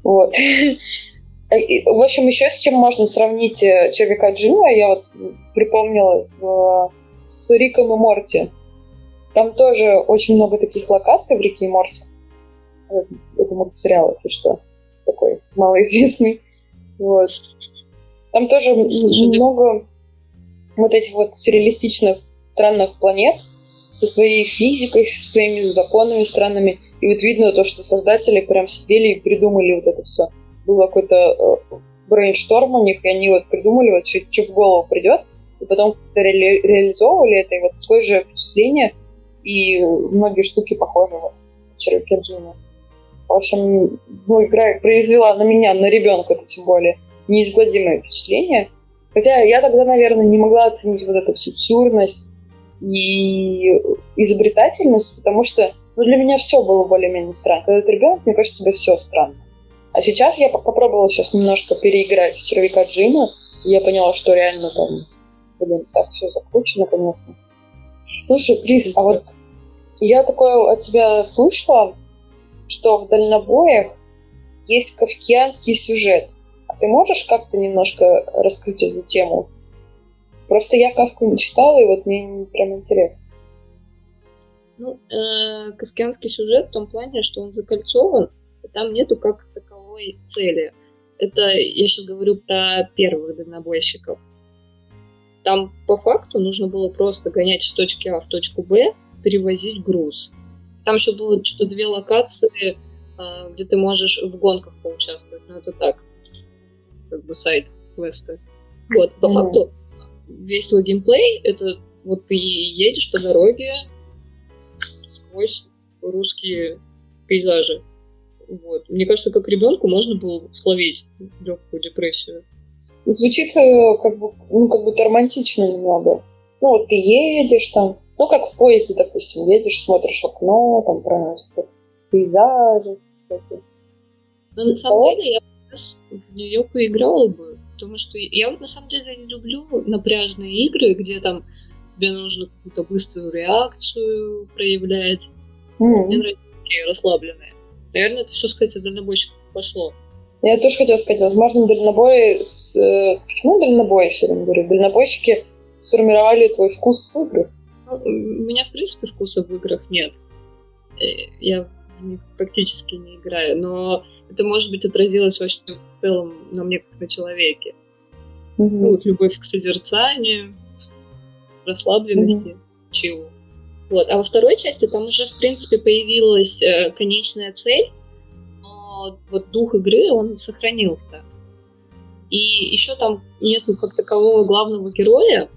Вот. И, В общем, еще с чем можно сравнить э, червяка Джима, я вот припомнила в- с Риком и Морти. Там тоже очень много таких локаций в Рике и Морти это мультсериал, если что, такой малоизвестный. Вот. Там тоже Слушай, много вот этих вот сюрреалистичных странных планет со своей физикой, со своими законами странными. И вот видно то, что создатели прям сидели и придумали вот это все. Был какой-то э, брейншторм у них, и они вот придумали, вот что в голову придет, и потом как-то ре- реализовывали это, и вот такое же впечатление, и многие штуки похожи вот Джима. В общем, ну, игра произвела на меня, на ребенка это тем более, неизгладимое впечатление. Хотя я тогда, наверное, не могла оценить вот эту всю сюрность и изобретательность, потому что ну, для меня все было более-менее странно. Когда ты ребенок, мне кажется, тебе все странно. А сейчас я по- попробовала сейчас немножко переиграть червяка Джима, и я поняла, что реально там, блин, так все закручено, конечно. Слушай, Крис, а вот я такое от тебя слышала, что в дальнобоях есть кавкианский сюжет. Ты можешь как-то немножко раскрыть эту тему? Просто я Кавку не читала, и вот мне прям интересно. Ну, э, кавкианский сюжет в том плане, что он закольцован, и там нету как таковой цели. Это я сейчас говорю про первых дальнобойщиков. Там по факту нужно было просто гонять с точки А в точку Б, перевозить груз. Там еще было что-то две локации, э, где ты можешь в гонках поучаствовать, но это так, как бы сайт квеста. Вот, по mm-hmm. факту весь твой геймплей это вот ты едешь по дороге сквозь русские пейзажи. Вот. Мне кажется, как ребенку можно было словить легкую депрессию. Звучит э, как бы, ну, как будто романтично немного. Ну, вот ты едешь там, ну, как в поезде, допустим, едешь, смотришь в окно, там проносятся пейзажи. Но на самом деле я в нее поиграла бы, потому что я вот на самом деле не люблю напряжные игры, где там тебе нужно какую-то быструю реакцию проявлять. Mm-hmm. Мне нравятся такие расслабленные. Наверное, это все, кстати, дальнобойщиков пошло. Я тоже хотела сказать, возможно, дальнобой с... Э, почему дальнобой все время говорю? Дальнобойщики сформировали твой вкус в играх. Ну, у меня, в принципе, вкуса в играх нет. Э, я в них практически не играю, но это, может быть, отразилось вообще в целом на мне как на человеке. Mm-hmm. Ну, вот любовь к созерцанию, расслабленности, mm-hmm. чилу. Вот. А во второй части там уже, в принципе, появилась э, конечная цель, но вот дух игры, он сохранился. И еще там нету как такового главного героя.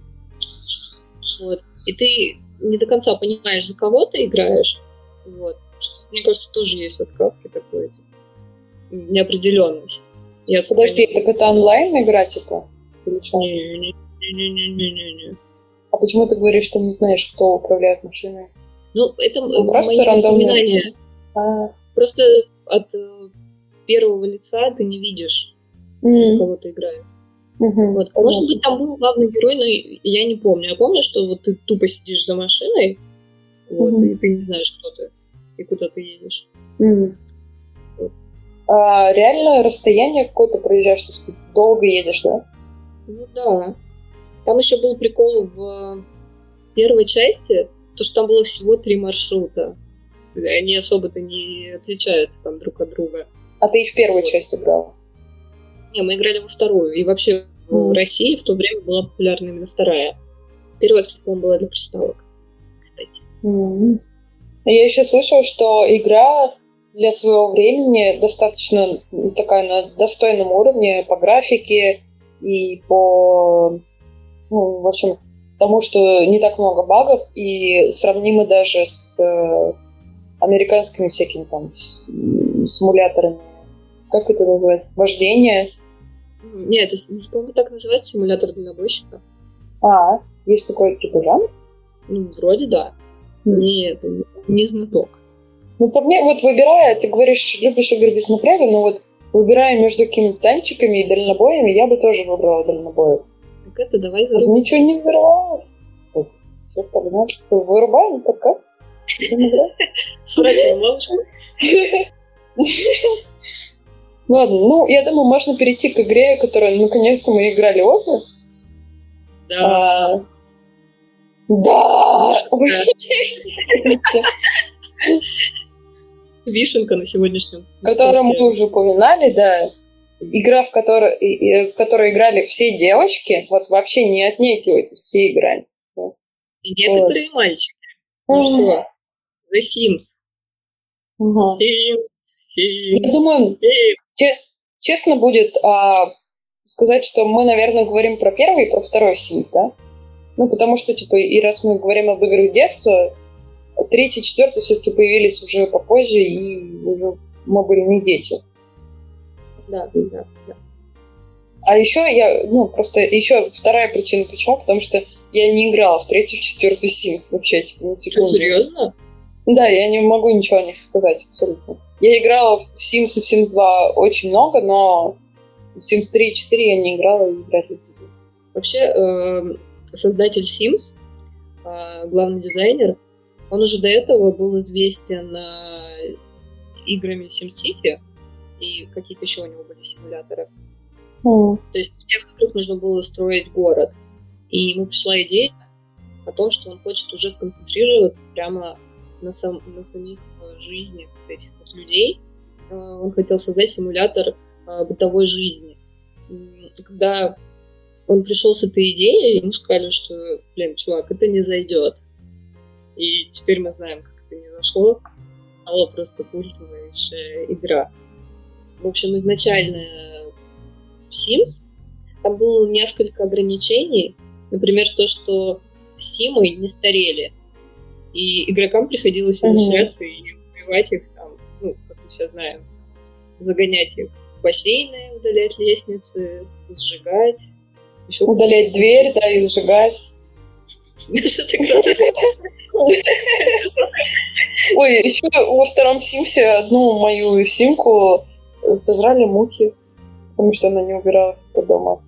Вот. И ты не до конца понимаешь, за кого ты играешь. Вот. Что, мне кажется, тоже есть от Кавки такой типа, неопределенность. Подожди, так это онлайн игра, типа? Не-не-не-не-не-не-не. А почему ты говоришь, что не знаешь, кто управляет машиной? Ну, это ну, просто мои воспоминания. А. Просто от э, первого лица ты не видишь, mm. за кого ты играешь. Угу, вот. Может быть, там был главный герой, но я не помню. Я помню, что вот ты тупо сидишь за машиной, вот, угу. и ты не знаешь, кто ты и куда ты едешь. Угу. А, реально расстояние какое-то проезжаешь, то есть ты долго едешь, да? Ну да. Там еще был прикол в первой части, то, что там было всего три маршрута. Они особо-то не отличаются там друг от друга. А ты и в первой вот. части играла? Не, мы играли во вторую. И вообще mm. в России в то время была популярна именно вторая. Первая, кстати, по была для приставок. Кстати. Mm. Я еще слышала, что игра для своего времени достаточно такая на достойном уровне по графике и по, ну, в общем, тому, что не так много багов и сравнимы даже с э, американскими всякими там симуляторами. Как это называется? Вождение. Нет, это, по-моему, так называется симулятор дальнобойщика. А, есть такой типа жанр? Ну, вроде да. Mm. Нет, не, не знаток. Ну, по мне, вот выбирая, ты говоришь, любишь игры без напряга, но вот выбирая между какими-то танчиками и дальнобоями, я бы тоже выбрала дальнобоев. Так это давай зарубим. Ничего не взорвалось. Все, погнали. Вырубаем подкаст? Сворачиваем лавочку. Ладно, ну, я думаю, можно перейти к игре, которую наконец-то мы играли оба. Да. А, да! Вишенка на сегодняшнем. Которую мы уже упоминали, да. Игра, в которой, в которой играли все девочки, вот вообще не отнекивайтесь, все играли. И некоторые вот. мальчики. Ну что? The Sims. Угу. Sims, Sims. Я думаю, Sims. честно будет а, сказать, что мы, наверное, говорим про первый и про второй Sims, да? Ну, потому что, типа, и раз мы говорим об играх детства, третий, четвертый все-таки появились уже попозже, и уже не дети. Да, да, да. А еще я, ну, просто еще вторая причина, почему, потому что я не играла в третий, в четвертый Sims вообще, типа, на секунду. Серьезно? Да, я не могу ничего о них сказать абсолютно. Я играла в Sims и в Sims 2 очень много, но в Sims 3 и 4 я не играла и играть не буду. Вообще, э, создатель Sims, э, главный дизайнер, он уже до этого был известен э, играми SimCity, и какие-то еще у него были симуляторы. Mm. То есть в тех играх нужно было строить город. И ему пришла идея о том, что он хочет уже сконцентрироваться прямо на, сам, на самих э, жизнях этих вот людей. Э, он хотел создать симулятор бытовой жизни. Когда он пришел с этой идеей, ему сказали, что, блин, чувак, это не зайдет. И теперь мы знаем, как это не зашло. Стала просто культовая игра. В общем, изначально Sims, там было несколько ограничений. Например, то, что Симы не старели. И игрокам приходилось изощряться mm-hmm. и убивать их там, ну, как мы все знаем, загонять их в бассейны, удалять лестницы, сжигать. Еще удалять дверь, да, и сжигать. Ой, еще во втором Симсе одну мою симку сожрали мухи, потому что она не убиралась по дома.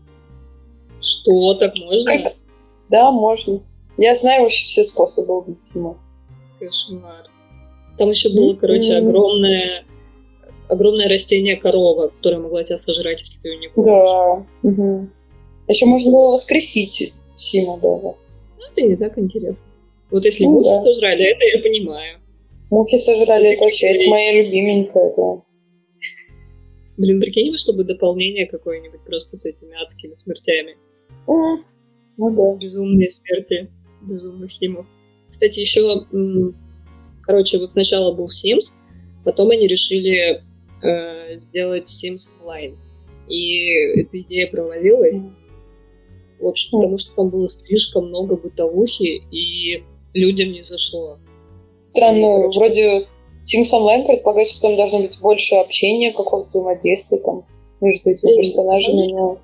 Что, так можно? Как? Да, можно. Я знаю вообще все способы убить Сима. Кошмар. Там еще было, короче, огромное огромное растение корова, которое могла тебя сожрать, если ты ее не помнишь. Да. Угу. Еще можно было воскресить Сима даже. Ну, это не так интересно. Вот если ну, мухи да. сожрали, это я понимаю. Мухи сожрали, это вообще это моя любименькая, да. Блин, прикинь, чтобы дополнение какое-нибудь просто с этими адскими смертями. Ну да. Безумные смерти, безумных симов. Кстати, еще, короче, вот сначала был Sims, потом они решили э, сделать Sims Online. И эта идея провалилась. Mm. В общем, mm. потому что там было слишком много бытовухи, и людям не зашло. Странно, и, вроде Sims Online предполагает, что там должно быть больше общения, какого-то взаимодействия там между этими персонажами. Но...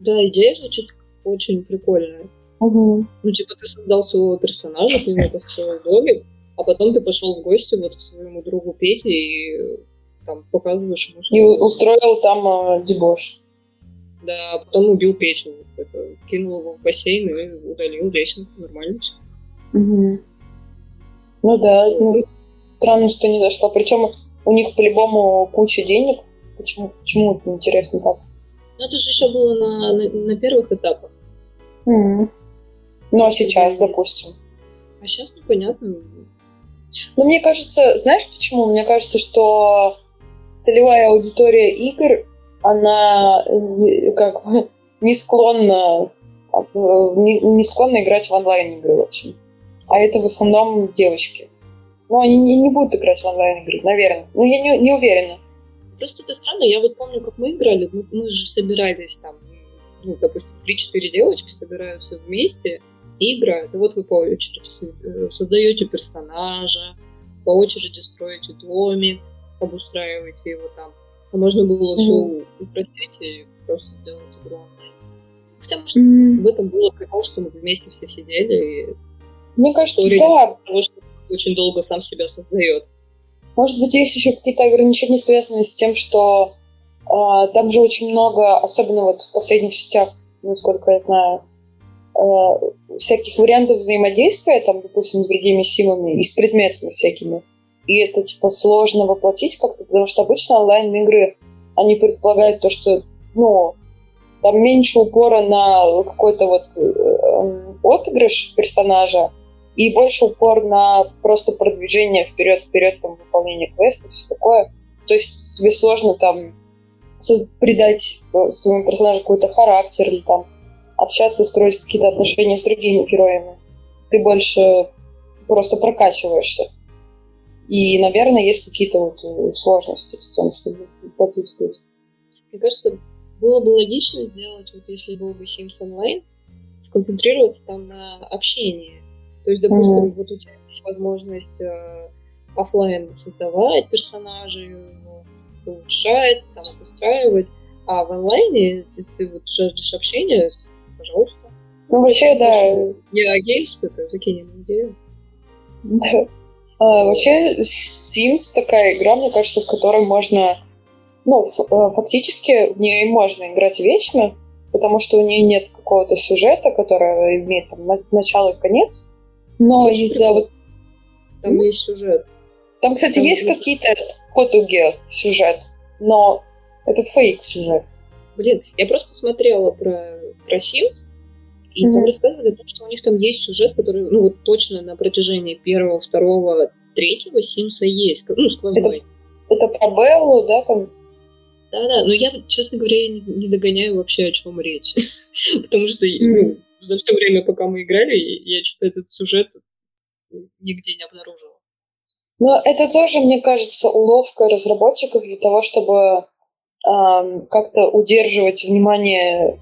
Да, идея звучит очень прикольная. Угу. Ну, типа, ты создал своего персонажа, ты ему построил домик, а потом ты пошел в гости вот к своему другу Пете и там показываешь ему... И устроил там э, дебош. Да, а потом убил Петю. Это, кинул его в бассейн и удалил лесенку. Нормально все. Угу. Ну да, ну, странно, что не зашло. Причем у них по-любому куча денег. Почему, почему это интересно так? Ну, это же еще было на, на, на первых этапах. Mm. Ну, а сейчас, допустим? А сейчас непонятно. Ну, мне кажется, знаешь почему? Мне кажется, что целевая аудитория игр, она э, как бы не склонна э, не, не склонна играть в онлайн-игры, в общем. А это в основном девочки. Ну, они не, не будут играть в онлайн-игры, наверное. Ну, я не, не уверена. Просто это странно. Я вот помню, как мы играли. Мы, мы же собирались там, ну, допустим, 3-4 девочки собираются вместе и играют. И вот вы по очереди э, создаете персонажа, по очереди строите домик, обустраиваете его там. А можно было mm-hmm. все упростить и просто сделать игру онлайн. Хотя, может, mm-hmm. в этом было прикол, что мы вместе все сидели и мне кажется, да. Того, что очень долго сам себя создает. Может быть, есть еще какие-то ограничения, связанные с тем, что э, там же очень много, особенно вот в последних частях, насколько я знаю, э, всяких вариантов взаимодействия, там, допустим, с другими симами и с предметами всякими. И это, типа, сложно воплотить как-то, потому что обычно онлайн-игры, они предполагают то, что, ну, там меньше упора на какой-то вот э, отыгрыш персонажа, и больше упор на просто продвижение вперед-вперед, там, выполнение квестов, все такое. То есть тебе сложно там придать э, своему персонажу какой-то характер или там общаться, строить какие-то отношения с другими героями. Ты больше просто прокачиваешься. И, наверное, есть какие-то вот э, сложности с тем, чтобы тут. Мне кажется, было бы логично сделать, вот если был бы Sims Online, сконцентрироваться там на общении то есть, допустим, mm-hmm. вот у тебя есть возможность э, офлайн создавать персонажей, улучшать, там, обустраивать, а в онлайне, если ты вот жаждешь общения, пожалуйста. Ну, вообще, да. Я это закинем идею. Да. А, вообще, Sims такая игра, мне кажется, в которой можно... Ну, э, фактически в нее можно играть вечно, потому что у нее нет какого-то сюжета, который имеет там начало и конец. Но из-за вот... Там есть сюжет. Там, кстати, Там есть какие-то потуги сюжет, но это фейк сюжет. Блин, я просто смотрела про, про Sims, И mm-hmm. там рассказывали о том, что у них там есть сюжет, который, ну, вот точно на протяжении первого, второго, третьего Симса есть, ну, сквозной. Это, это про Беллу, да, там? Да-да, но я, честно говоря, не, не догоняю вообще, о чем речь. Потому что ну, за все время, пока мы играли, я что-то этот сюжет нигде не обнаружила. Ну, это тоже, мне кажется, уловка разработчиков для того, чтобы э, как-то удерживать внимание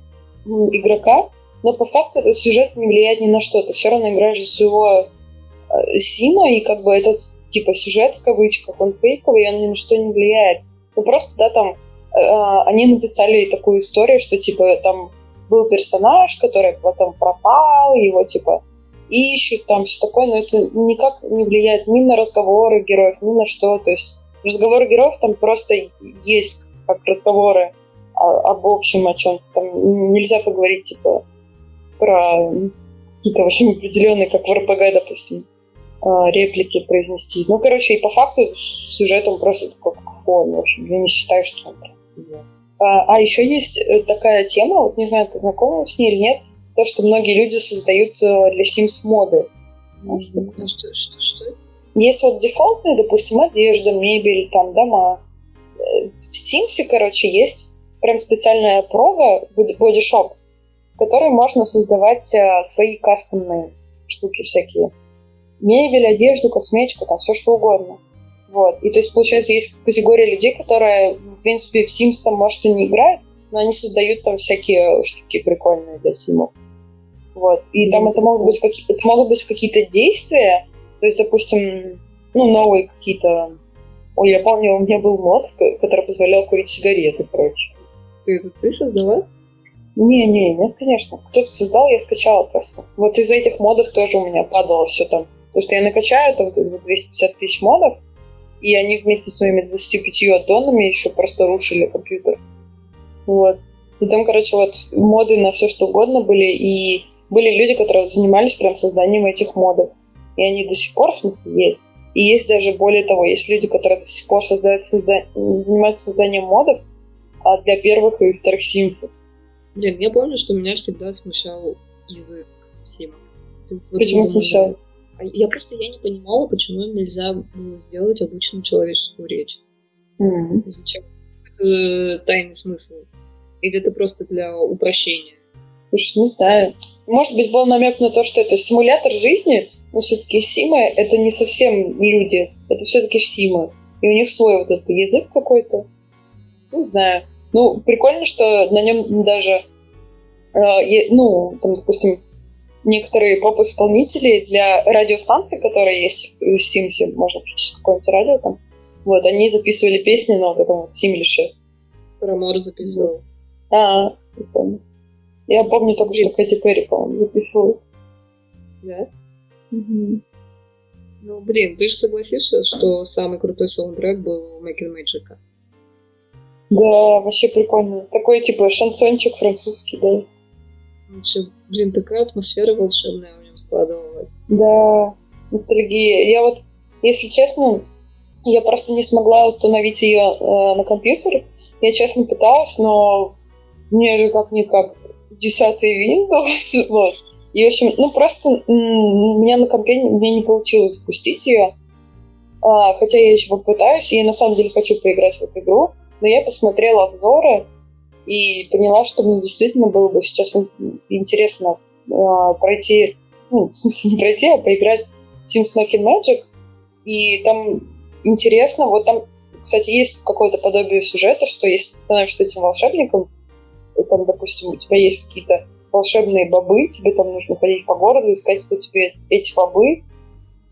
игрока, но по факту этот сюжет не влияет ни на что. Ты все равно играешь за своего э, Сима, и как бы этот типа сюжет в кавычках, он фейковый, и он ни на что не влияет. Ну просто, да, там э, они написали такую историю, что типа там был персонаж, который потом пропал, его типа ищут, там все такое, но это никак не влияет ни на разговоры героев, ни на что. То есть разговоры героев там просто есть как разговоры об общем о чем-то. Там нельзя поговорить типа про какие-то очень определенные, как в РПГ, допустим, а, реплики произнести. Ну, короче, и по факту сюжет он просто такой как фон. В общем, я не считаю, что он прям а, а еще есть э, такая тема, вот не знаю, ты знакома с ней или нет, то, что многие люди создают э, для Sims моды. Ну, что, что, что? Есть вот дефолтные, допустим, одежда, мебель, там, дома. Э, в Sims, короче, есть прям специальная прога, бодишоп, в которой можно создавать свои кастомные штуки всякие. Мебель, одежду, косметику, там все что угодно. Вот. И то есть, получается, есть категория людей, которые, в принципе, в Sims там, может, и не играют, но они создают там всякие штуки прикольные для симов. Вот. И там это могут быть, какие- это могут быть какие-то действия, то есть, допустим, ну, новые какие-то... Ой, я помню, у меня был мод, который позволял курить сигареты, короче. Ты это ты создала? Не-не, нет, конечно. Кто-то создал, я скачала просто. Вот из этих модов тоже у меня падало все там. Потому что я накачаю там 250 тысяч модов, и они вместе с моими 25 аддонами еще просто рушили компьютер. Вот. И там, короче, вот моды на все что угодно были, и были люди, которые занимались прям созданием этих модов. И они до сих пор, в смысле, есть. И есть даже более того, есть люди, которые до сих пор создают, созда... занимаются созданием модов а для первых и вторых симсов. Блин, я помню, что меня всегда смущал язык Сима. Почему смущал? Я просто я не понимала, почему им нельзя было сделать обычную человеческую речь. Mm-hmm. Зачем? Это тайный смысл. Или это просто для упрощения? Слушай, не знаю. Может быть, был намек на то, что это симулятор жизни, но все-таки Симы — это не совсем люди, это все-таки Симы. И у них свой вот этот язык какой-то. Не знаю. Ну, прикольно, что на нем даже, э, ну, там, допустим, некоторые поп-исполнители для радиостанций, которые есть в Симсе, можно включить какое-нибудь радио там, вот, они записывали песни на вот этом вот Симлише. Рамор записывал. А, я помню. Я помню только, что Кэти Перри, по-моему, записывала. Да? Угу. Ну, блин, ты же согласишься, что самый крутой саундтрек был у Making Magic? Да, вообще прикольно. Такой, типа, шансончик французский, да. Вообще, блин, такая атмосфера волшебная в нем складывалась. Да, ностальгия. Я вот, если честно, я просто не смогла установить ее э, на компьютер. Я честно пыталась, но мне же как-никак десятый Windows, вот. И, в общем, ну, просто у меня на компе мне не получилось запустить ее. А, хотя я еще попытаюсь, и на самом деле хочу поиграть в эту игру. Но я посмотрела обзоры, и поняла, что мне действительно было бы сейчас интересно э, пройти, ну, в смысле не пройти, а поиграть в Sims Making Magic. И там интересно, вот там, кстати, есть какое-то подобие сюжета, что если ты становишься этим волшебником, там, допустим, у тебя есть какие-то волшебные бобы, тебе там нужно ходить по городу, искать, кто тебе эти бобы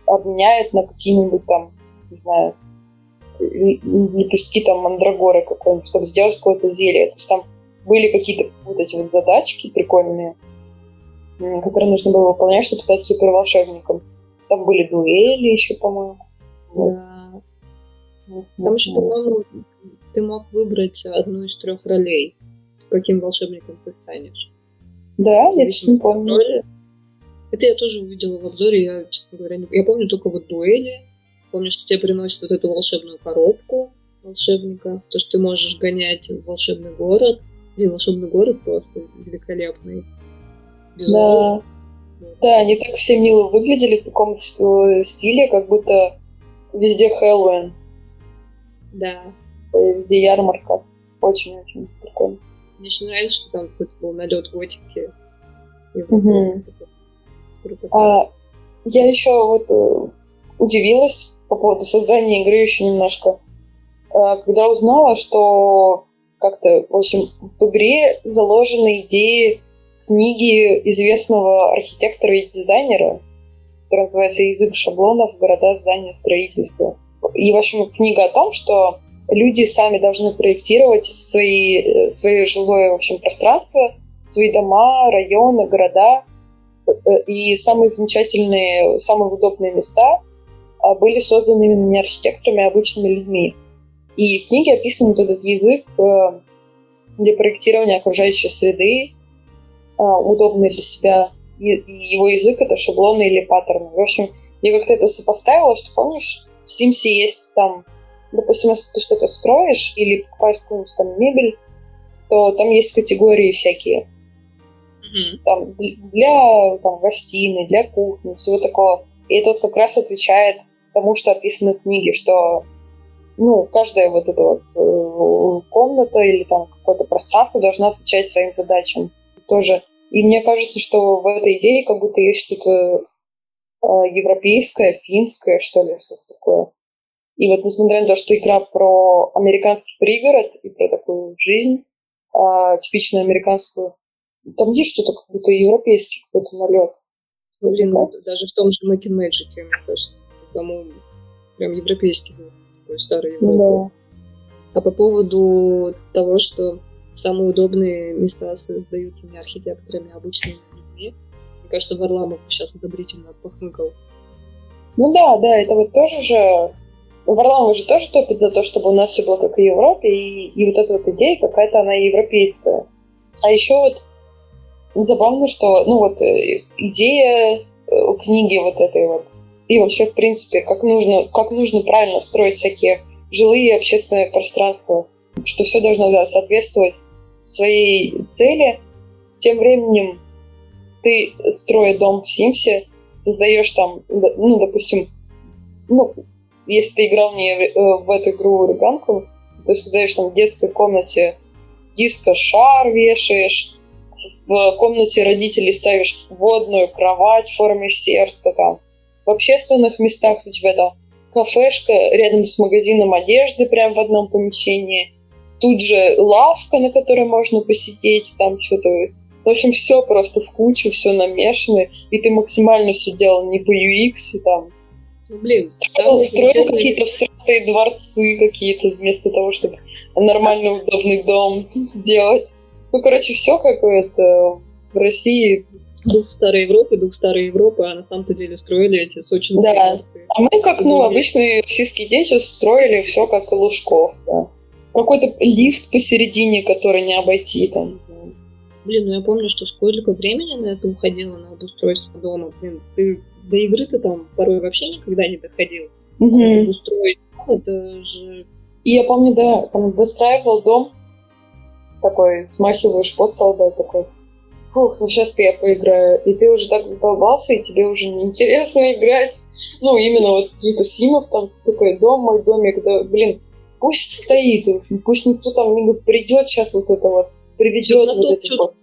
обменяет на какие-нибудь там, не знаю, лепестки там мандрагоры какой-нибудь, чтобы сделать какое-то зелье. То есть там были какие-то вот эти вот задачки прикольные, которые нужно было выполнять, чтобы стать супер волшебником. Там были дуэли еще, по-моему. Да. Там еще, по-моему, ты мог выбрать одну из трех ролей, каким волшебником ты станешь. Да, я не помню. Роли. Это я тоже увидела в обзоре, я, честно говоря, не... Я помню только вот дуэли, Помню, что тебе приносят вот эту волшебную коробку волшебника, то, что ты можешь гонять в волшебный город. Блин, волшебный город просто великолепный. Да. Да, они так все мило выглядели в таком э, стиле, как будто везде Хэллоуин. Да. Везде ярмарка. Очень-очень прикольно. Мне очень нравится, что там какой-то был налет готики. Угу. А, я еще вот э, удивилась по поводу создания игры еще немножко. А, когда узнала, что как-то, в общем, в игре заложены идеи книги известного архитектора и дизайнера, которая называется «Язык шаблонов. Города, здания, строительства». И, в общем, книга о том, что люди сами должны проектировать свои, свое жилое в общем, пространство, свои дома, районы, города. И самые замечательные, самые удобные места были созданы именно не архитекторами, а обычными людьми. И в книге описан вот этот язык э, для проектирования окружающей среды, э, удобный для себя. И его язык — это шаблоны или паттерны. В общем, я как-то это сопоставила, что, помнишь, в Sims есть там допустим, если ты что-то строишь или покупаешь какую-нибудь там мебель, то там есть категории всякие. Mm-hmm. Там для там, гостиной, для кухни, всего такого. И это вот как раз отвечает тому, что описано в книге, что ну, каждая вот эта вот э, комната или там какое-то пространство должна отвечать своим задачам тоже. И мне кажется, что в этой идее как будто есть что-то э, европейское, финское, что ли, что-то такое. И вот несмотря на то, что игра про американский пригород и про такую жизнь, а, типичную американскую, там есть что-то как будто европейский какой-то налет. Ну, блин, да? даже в том же Mac Magic, мне кажется, по-моему, прям европейский такой старый Европа. Да. А по поводу того, что самые удобные места создаются не архитекторами, а обычными людьми, мне кажется, Варламов сейчас одобрительно похмыкал. Ну да, да, это вот тоже же Варламов же тоже топит за то, чтобы у нас все было как и в Европе, и, и вот эта вот идея какая-то она европейская. А еще вот забавно, что, ну вот, э, идея э, книги вот этой вот, и вообще, в принципе, как нужно, как нужно правильно строить всякие жилые и общественные пространства, что все должно да, соответствовать своей цели. Тем временем ты, строя дом в Симсе, создаешь там, ну, допустим, ну, если ты играл не э, в эту игру ребенком, ты создаешь там в детской комнате диско-шар вешаешь, в комнате родителей ставишь водную кровать в форме сердца, там, в общественных местах у тебя там кафешка рядом с магазином одежды прямо в одном помещении, тут же лавка, на которой можно посидеть, там что-то в общем, все просто в кучу, все намешано, и ты максимально все делал не по UX, там, ну, блин, строил, строил какие-то всратые дворцы какие-то, вместо того, чтобы нормальный, удобный дом сделать. Ну, короче, все какое-то в России. Дух старой Европы, дух старой Европы, а на самом-то деле строили эти сочинские Да, дворцы. а мы как, ну, обычные российские дети строили все как Лужков, да. Какой-то лифт посередине, который не обойти там. Блин, ну я помню, что сколько времени на это уходило, на обустройство дома. Блин, ты до игры ты там порой вообще никогда не доходил. Угу. Устроить это же... И я помню, да, там достраивал дом, такой, смахиваешь под солдат, такой, фух, ну сейчас я поиграю. И ты уже так задолбался, и тебе уже неинтересно играть. Ну, именно вот какие-то симов, там такой дом, мой домик, да, блин, пусть стоит, пусть никто там не придет сейчас вот это вот, приведет вот эти вот,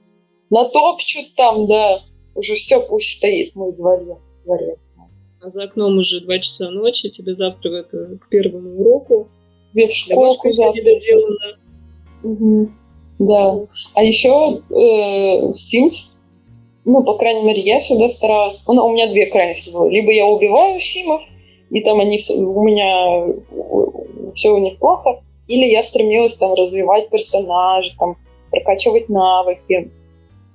натопчут там, да уже все, пусть стоит мой дворец, дворец А за окном уже два часа ночи, тебе завтра это, к первому уроку. Тебе в школку завтра. Угу. Да. А еще э, Sims, ну, по крайней мере, я всегда старалась... Ну, у меня две крайности было. Либо я убиваю симов, и там они у меня все у них плохо, или я стремилась там развивать персонажа, там прокачивать навыки,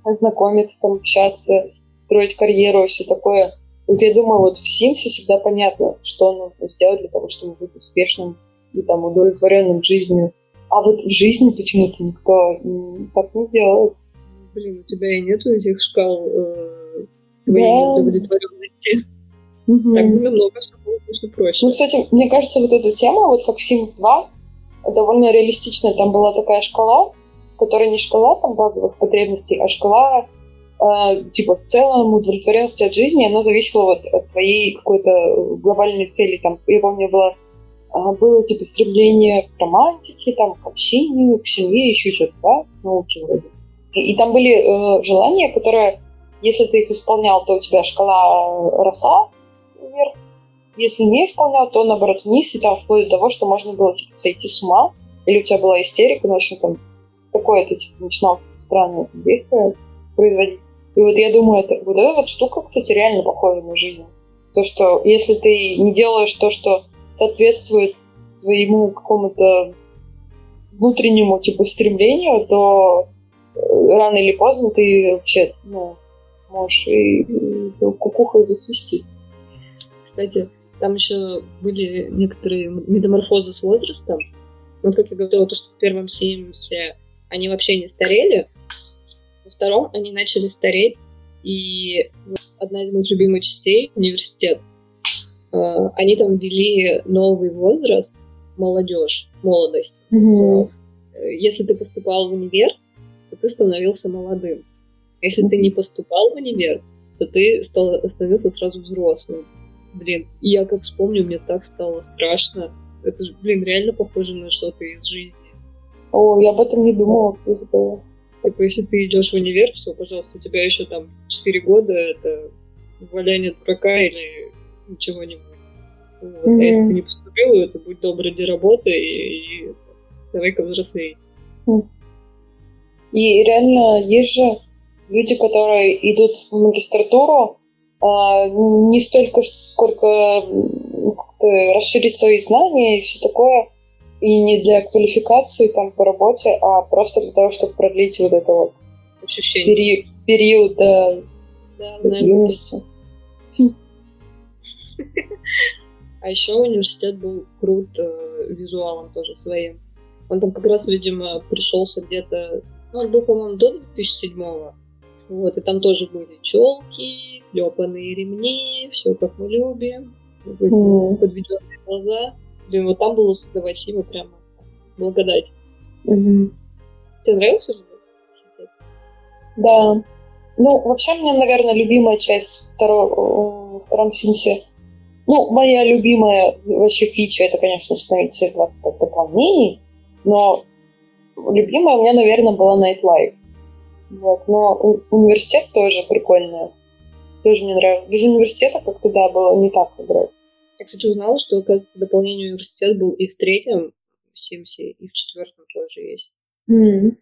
знакомиться, там, общаться, строить карьеру и все такое. Вот я думаю, вот в Симсе всегда понятно, что нужно сделать для того, чтобы быть успешным и там удовлетворенным жизнью. А вот в жизни почему-то никто так не делает. Блин, у тебя и нету этих шкал э, твоей да. удовлетворенности. Угу. Так бы намного все было, конечно, проще. Ну, кстати, мне кажется, вот эта тема, вот как в Sims 2, довольно реалистичная. Там была такая шкала, которая не шкала там базовых потребностей, а шкала э, э, типа, в целом удовлетворенность от жизни, она зависела вот от твоей какой-то глобальной цели. Там, я помню, было, э, было типа стремление к романтике, там, к общению, к семье, еще что-то, да, науки вроде. И, и там были э, желания, которые, если ты их исполнял, то у тебя шкала росла вверх, если не исполнял, то наоборот вниз, и там вплоть до того, что можно было типа, сойти с ума, или у тебя была истерика, ну, общем, там какое-то типа, начинал странное действие производить. И вот я думаю, это, вот эта вот штука, кстати, реально похожа на жизнь. То, что если ты не делаешь то, что соответствует своему какому-то внутреннему типа стремлению, то э, рано или поздно ты вообще ну, можешь и, и кукухой засвести. Кстати, там еще были некоторые метаморфозы с возрастом. Вот как я говорила, то, что в первом Симсе они вообще не старели, во втором они начали стареть, и одна из моих любимых частей — университет. А, они там ввели новый возраст, молодежь, молодость mm-hmm. Если ты поступал в универ, то ты становился молодым. Если ты не поступал в универ, то ты стал, становился сразу взрослым. Блин, я как вспомню, мне так стало страшно. Это же, блин, реально похоже на что-то из жизни. О, я об этом не думала, кстати. Типа, если ты идешь в универ, все, пожалуйста, у тебя еще там 4 года, это валяние дурака или ничего-нибудь. Вот. Mm-hmm. А если ты не поступил, это будь добр, иди работай и, и давай-ка взрослей. Mm. И реально есть же люди, которые идут в магистратуру а, не столько, сколько расширить свои знания и все такое, и не для квалификации там по работе, а просто для того, чтобы продлить вот это вот ощущение. Пери- период да, да, юности. А еще университет был крут э, визуалом тоже своим. Он там как раз, видимо, пришелся где-то... Ну, он был, по-моему, до 2007-го. Вот, и там тоже были челки, клепанные ремни, все как мы любим, mm. подведенные глаза. Блин, вот там было создавать прямо благодать. Mm-hmm. Тебе нравился университет? Да. Ну, вообще, мне, наверное, любимая часть второго, втором Симсе ну, моя любимая вообще фича, это, конечно, установить все 25 дополнений, но любимая у меня, наверное, была Nightlife. Вот. Но университет тоже прикольный. Тоже мне нравится. Без университета как-то, да, было не так играть. Я, кстати, узнала, что, оказывается, дополнение университет был и в третьем в Симсе, и в четвертом тоже есть. Mm.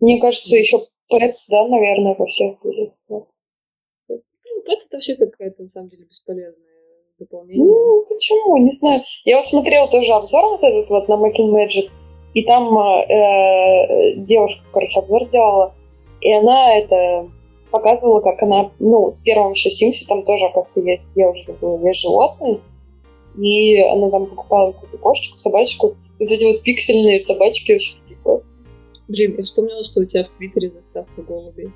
Мне кажется, еще Pets, да, наверное, во всех были. Вот. Ну, Pets это вообще какая-то, на самом деле, бесполезная дополнение. Ну, почему? Не знаю. Я вот смотрела тоже обзор вот этот вот на Making Magic, и там э, девушка, короче, обзор делала, и она это показывала, как она, ну, с первым еще Симси там тоже, оказывается, есть, я уже забыла, есть животные. И она там покупала какую-то кошечку, собачку. И вот эти вот пиксельные собачки очень такие классные. Блин, я вспомнила, что у тебя в Твиттере заставка голубей.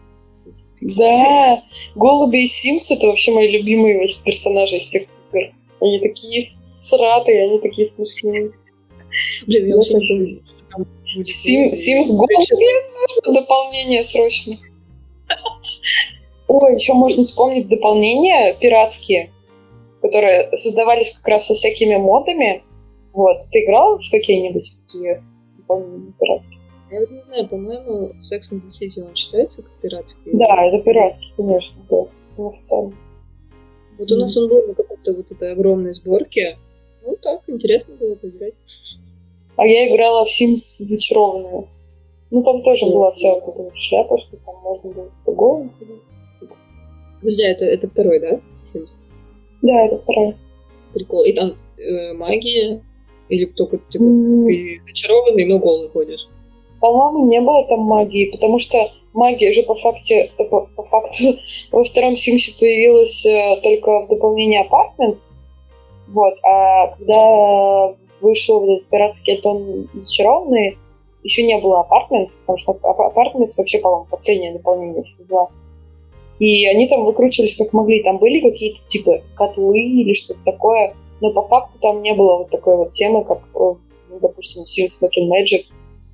Да, голуби и Симс это вообще мои любимые персонажи всех игр. Они такие сратые, они такие смешные. Блин, я вообще не помню, Сим, Sims Go нужно дополнение срочно. Ой, еще можно вспомнить дополнения пиратские, которые создавались как раз со всякими модами. Вот. Ты играл в какие-нибудь такие дополнения пиратские? Я вот не знаю, по-моему, Sex and the City он считается как пиратский? Да, это пиратский, конечно, да. Неофициально. Вот у нас он был на какой-то вот этой огромной сборке. Ну так, интересно было поиграть. А я играла в Sims зачарованную. Ну, там тоже была вся вот эта вот шляпа, что там можно было по ходить. Подожди, это, это второй, да, Sims? Да, это второй. Прикол. И там э, магия? Или только, типа, mm. ты зачарованный, но голый ходишь? По-моему, не было там магии, потому что магия же по, факте, по, по факту во втором Симсе появилась э, только в дополнении Apartments. Вот, а когда вышел вот этот пиратский Атон зачарованный, еще не было Apartments, потому что Apartments вообще, по-моему, последнее дополнение всегда. И они там выкручивались как могли. Там были какие-то типа котлы или что-то такое, но по факту там не было вот такой вот темы, как, ну, допустим, в Sims Back Magic.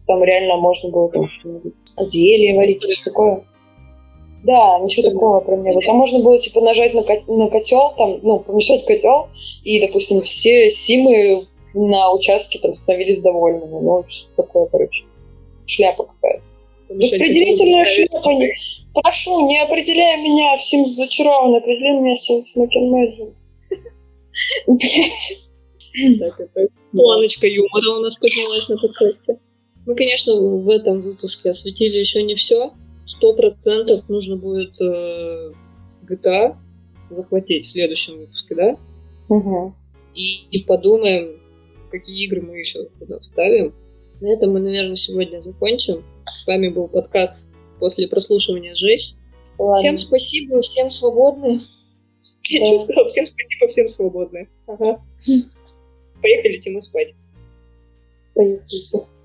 Там реально можно было там зелье варить, что такое. Да, ничего такого прям не было. Там можно было, типа, нажать на, ко- на котел, там, ну, помешать котел, и, допустим, все симы на участке там становились довольными. Ну, что такое, короче, шляпа какая-то. Распределительная шляпа. Не... Прошу, не определяй меня в Sims зачарованный, определи меня в Sims Making Блять. Так, это планочка юмора у нас поднялась на подкасте. Мы, конечно, в этом выпуске осветили еще не все. Сто процентов нужно будет э, GTA захватить в следующем выпуске, да? Угу. И, и подумаем, какие игры мы еще туда вставим. На этом мы, наверное, сегодня закончим. С вами был подкаст после прослушивания «Жечь». Ладно. Всем спасибо, всем свободны. Я Да. сказала? Всем спасибо, всем свободны. Ага. Поехали, Тима, спать. Поехали.